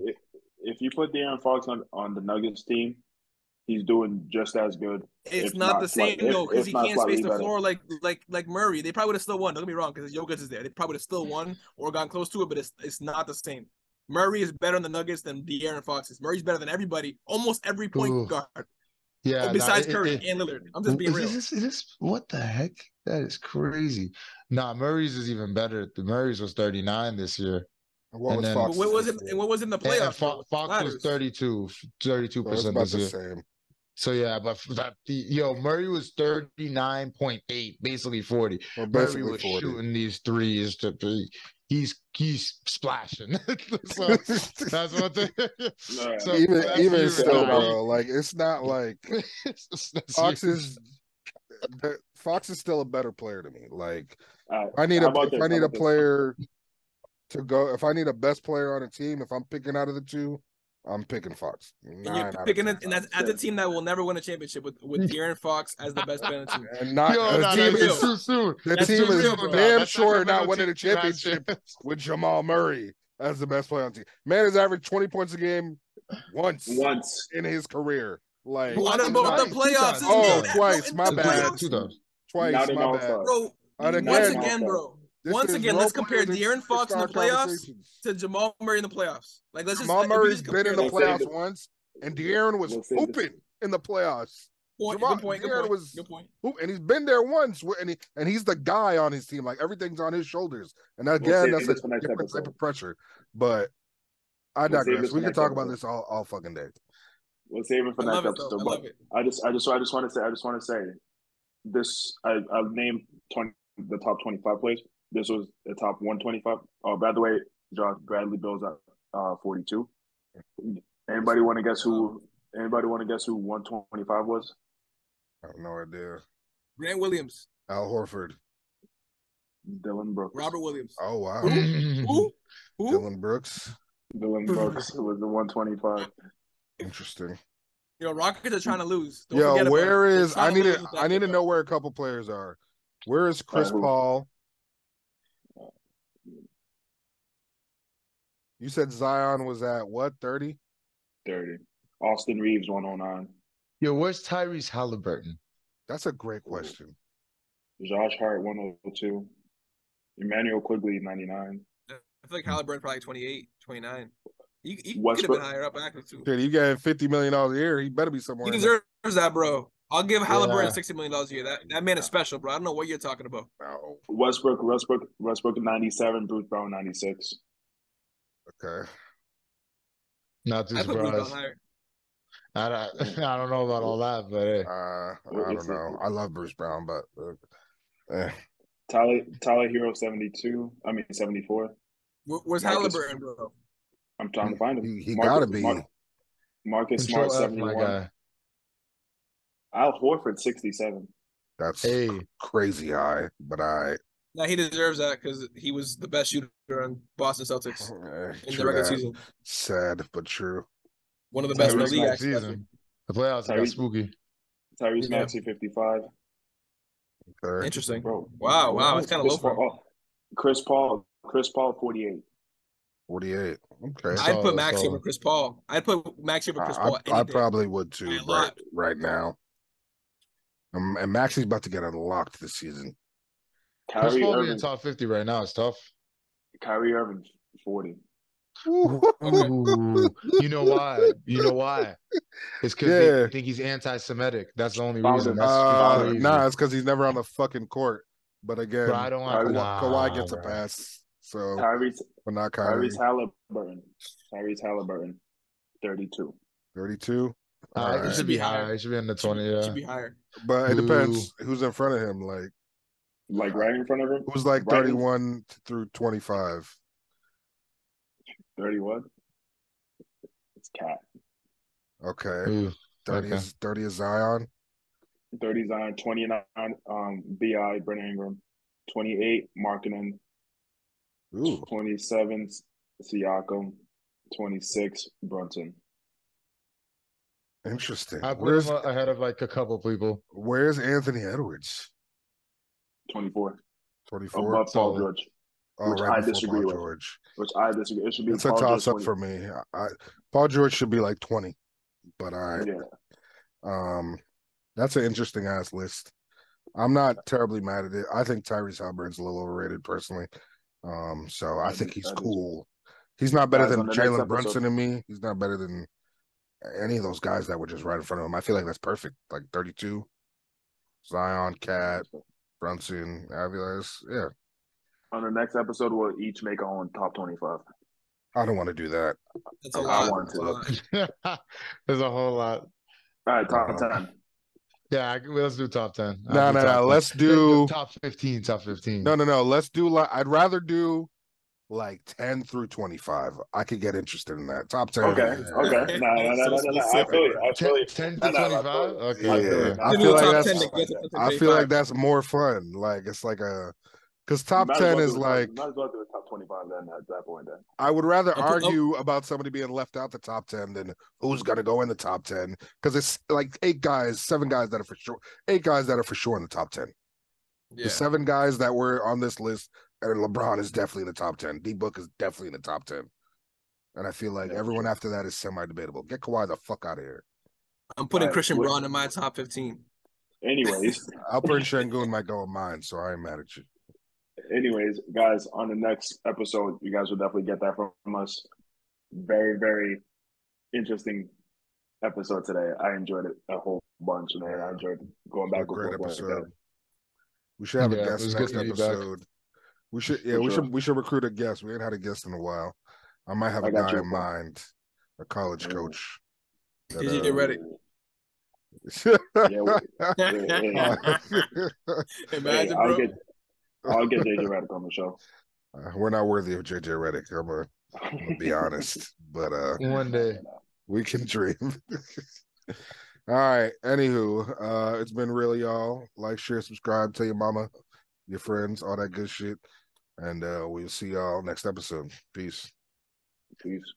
You, if, if you put De'Aaron Fox on, on the Nuggets team, he's doing just as good. It's not, not the same slight- though because he can't space slightly the better. floor like like like Murray. They probably would have still won. Don't get me wrong, because Jokic is there. They probably would have still won or gone close to it, but it's it's not the same. Murray is better on the Nuggets than De'Aaron Fox is. Murray's better than everybody, almost every point Ooh. guard Yeah, nah, besides it- Curry it- and Lillard. I'm just being is real. This, is this, what the heck? That is crazy. Nah, Murray's is even better. The Murray's was 39 this year. And what and was then- Fox? what was it? And what was in the And, and playoffs? Fo- Fox was Ladders. 32, 32 So percent about this the year. same. So yeah, but that yo Murray was 39.8, basically 40. Or Murray was 40. shooting these threes to be he's he's splashing. so that's what they Yeah. so even that's even you, still, right? bro, like it's not like That's Fox is Fox is still a better player to me. Like All right, if I need how a about if this? I How need a about this? player to go, if I need a best player on a team, if I'm picking out of the two, I'm picking Fox. And you're picking 10 it, and that's times. as a team that will never win a championship with with De'Aaron Fox as the best player on the team. and not Yo, the nah, team that's is too soon. the That's team is real, damn That sure not winning a championship with Jamal Murray as the best player on the team. Man has averaged 20 points a game once Once. in his career. Like What Two about times, the playoffs? Oh, twice, my bad. Two times. twice, my bad. Bro, once again- again, bro. This Once is again, let's compare players De'Aaron Fox in the playoffs to Jamal Murray in the playoffs. Like let's just Jamal like, if we Murray's just been in the compare Let's say playoffs that- once, and De'Aaron was Let's hooping in the playoffs. Point, Jamal- good point, good De'Aaron point, was- good point. And he's been there once, and he and he's the guy on his team. Like everything's on his shoulders. And again, save that's a different type episode. of pressure. But I We'll digress. We can next talk about this all, all fucking day. We'll save it I for next love it episode. I but. I just, I just, I just want to say, I just want to say, this. I, I've named twenty the top twenty-five players. This was the top one twenty-five. Oh, by the way, Josh Bradley Beal's at uh, forty-two. Anybody want to guess who? Anybody want to guess who one twenty-five was? I have no idea. Grant Williams, Al Horford. Dillon Brooks. Robert Williams. Oh wow. Who? Who? Dillon Brooks. Dillon Brooks was the one twenty-five. Interesting. You know, Rockets are trying to lose. Don't Yo, forget about where it. They're is I need lose to I need to know where a couple players are. Where is Chris who? Paul? You said Zion was at what, 30? Thirty. Austin Reaves one hundred nine. Yo, where's Tyrese Halliburton? That's a great question. Josh Hart one hundred two. Immanuel Quickley ninety nine. I feel like Halliburton probably 28, 29. He, he could have been higher up actually too. Dude, you got fifty million dollars a year. He better be somewhere. He in there. deserves that, bro. I'll give Halliburton Yeah. sixty million dollars a year. That that man is special, bro. I don't know what you're talking about. Westbrook, Westbrook, Westbrook, ninety seven. Bruce Brown, ninety six. Okay. Not too I Brown surprised. higher. I don't, I don't know about all that, but hey. Uh, I don't know. I love Bruce Brown, but uh, eh. Tyler, Tyler Herro, seventy two. I mean, seventy four. Where- Where's Marcus- Halliburton, bro? I'm trying to find him. he, he Marcus- gotta be. Mar- Marcus Control Smart, seventy one. seventy my guy. Al Horford, sixty seven. That's Hey, crazy high, but I Now he deserves that because he was the best shooter on Boston Celtics in the regular that. season. Sad but true. One of the best in the league. Actually. season. The playoffs got spooky. Tyrese Yeah. Maxey, fifty five. Okay. Interesting. Bro, Wow, wow, it's kinda low for him. Oh, Chris Paul, Chris Paul, forty eight. 48. Okay. I'd Solid, put Maxey solid. over Chris Paul. I'd put Maxey over Chris I, Paul. I, I probably would too right, right now. Um, and Maxey's about to get unlocked this season. Chris Kyrie Paul being Irving, top 50 right now is tough. Kyrie Irving, forty. Ooh, you know why? You know why? It's because Yeah. they think he's anti-Semitic. That's the only reason. That's Uh, crazy. nah, it's because he's never on the fucking court. But again, Bro, I don't like Kawhi, nah, Kawhi gets a pass. So, Tyrese, but not Kyrie. Tyrese Halliburton, Tyrese Halliburton, thirty two. 32. Uh, All It should be higher. It should be in the Should 20. be- Yeah. Should be higher. But it Boo. depends who's in front of him. Like, Like right in front of him. It was like Right in- 31 through 25. Thirty one. It's Cat. Okay. Ooh, 30 okay. is 30 is Zion. Thirty Zion, twenty nine. Um, Bi Brent Ingram, twenty eight. Markkanen, Ooh. twenty seven. Siakam, twenty six. Brunson. Interesting. I put Where's ahead of like a couple people. where's Anthony Edwards? Twenty four. 24. Above Paul. George, Oh, which right I disagree Paul with. George. which I disagree. It should be It's a Paul George toss up 20. for me. I, Paul George should be like 20. But I Yeah. um that's an interesting ass list. I'm not terribly mad at it. I think Tyrese Halliburton's a little overrated personally. Um, so I think he's I do too. cool. He's not better than on the next Jalen Brunson to me. He's not better than any of those guys that were just right in front of him. I feel like that's perfect. Like 32. Zion, Cat, Brunson, Aviles. Yeah. On the next episode, we'll each make our own top twenty-five. I don't want to do that. That's a I lot. want a to. lot. There's a whole lot. All right, top Uh-huh. ten. Yeah, I- let's do top 10. No, do no, no. 10. Let's do top 15. Top 15. no, no, no. Let's do like I'd rather do like 10 through 25. I could get interested in that. Top 10. Okay, okay. No, no, no, no, no, no. I feel you. I feel 10, you. 10 to 25? Okay. I feel Yeah. I feel like that's 10 to get to I feel like that's more fun. Like it's like a because top Might as well 10 do is top- like might as well do the top twenty-five then at that point. Then I would rather I'll put- argue about somebody being left out the top 10 than who's gonna go in the top 10. Because it's like eight guys, seven guys that are for sure, eight guys that are for sure in the top 10. Yeah. The seven guys that were on this list, and LeBron is definitely in the top 10. D Book is definitely in the top 10. And I feel like Yeah, everyone sure. after that is semi debatable. Get Kawhi the fuck out of here. I'm putting Alright, Christian what- Braun in my top 15. anyways, Alperen Sengun might go in mine, so I ain't mad at you. anyways, guys, on the next episode, you guys will definitely get that from us. Very, very interesting episode today. I enjoyed it a whole bunch, man. I enjoyed going back A great and forth. episode. We should have Yeah, a guest next good back. episode. We should yeah, For we sure. should we should recruit a guest. We ain't had a guest in a while. I might have I a guy you. in mind, a college Mm. coach. that, DJ uh, Redick. Yeah, well, yeah, yeah. Hey, Imagine, I'll get I'll get JJ Redick on the show. Uh, we're not worthy of JJ Redick. I'm gonna, I'm gonna be honest, but uh, One day. we can dream. all right. Anywho, uh, it's been real, y'all. Like, share, subscribe, tell your mama, your friends, all that good shit, and uh, we'll see y'all next episode. Peace. Peace.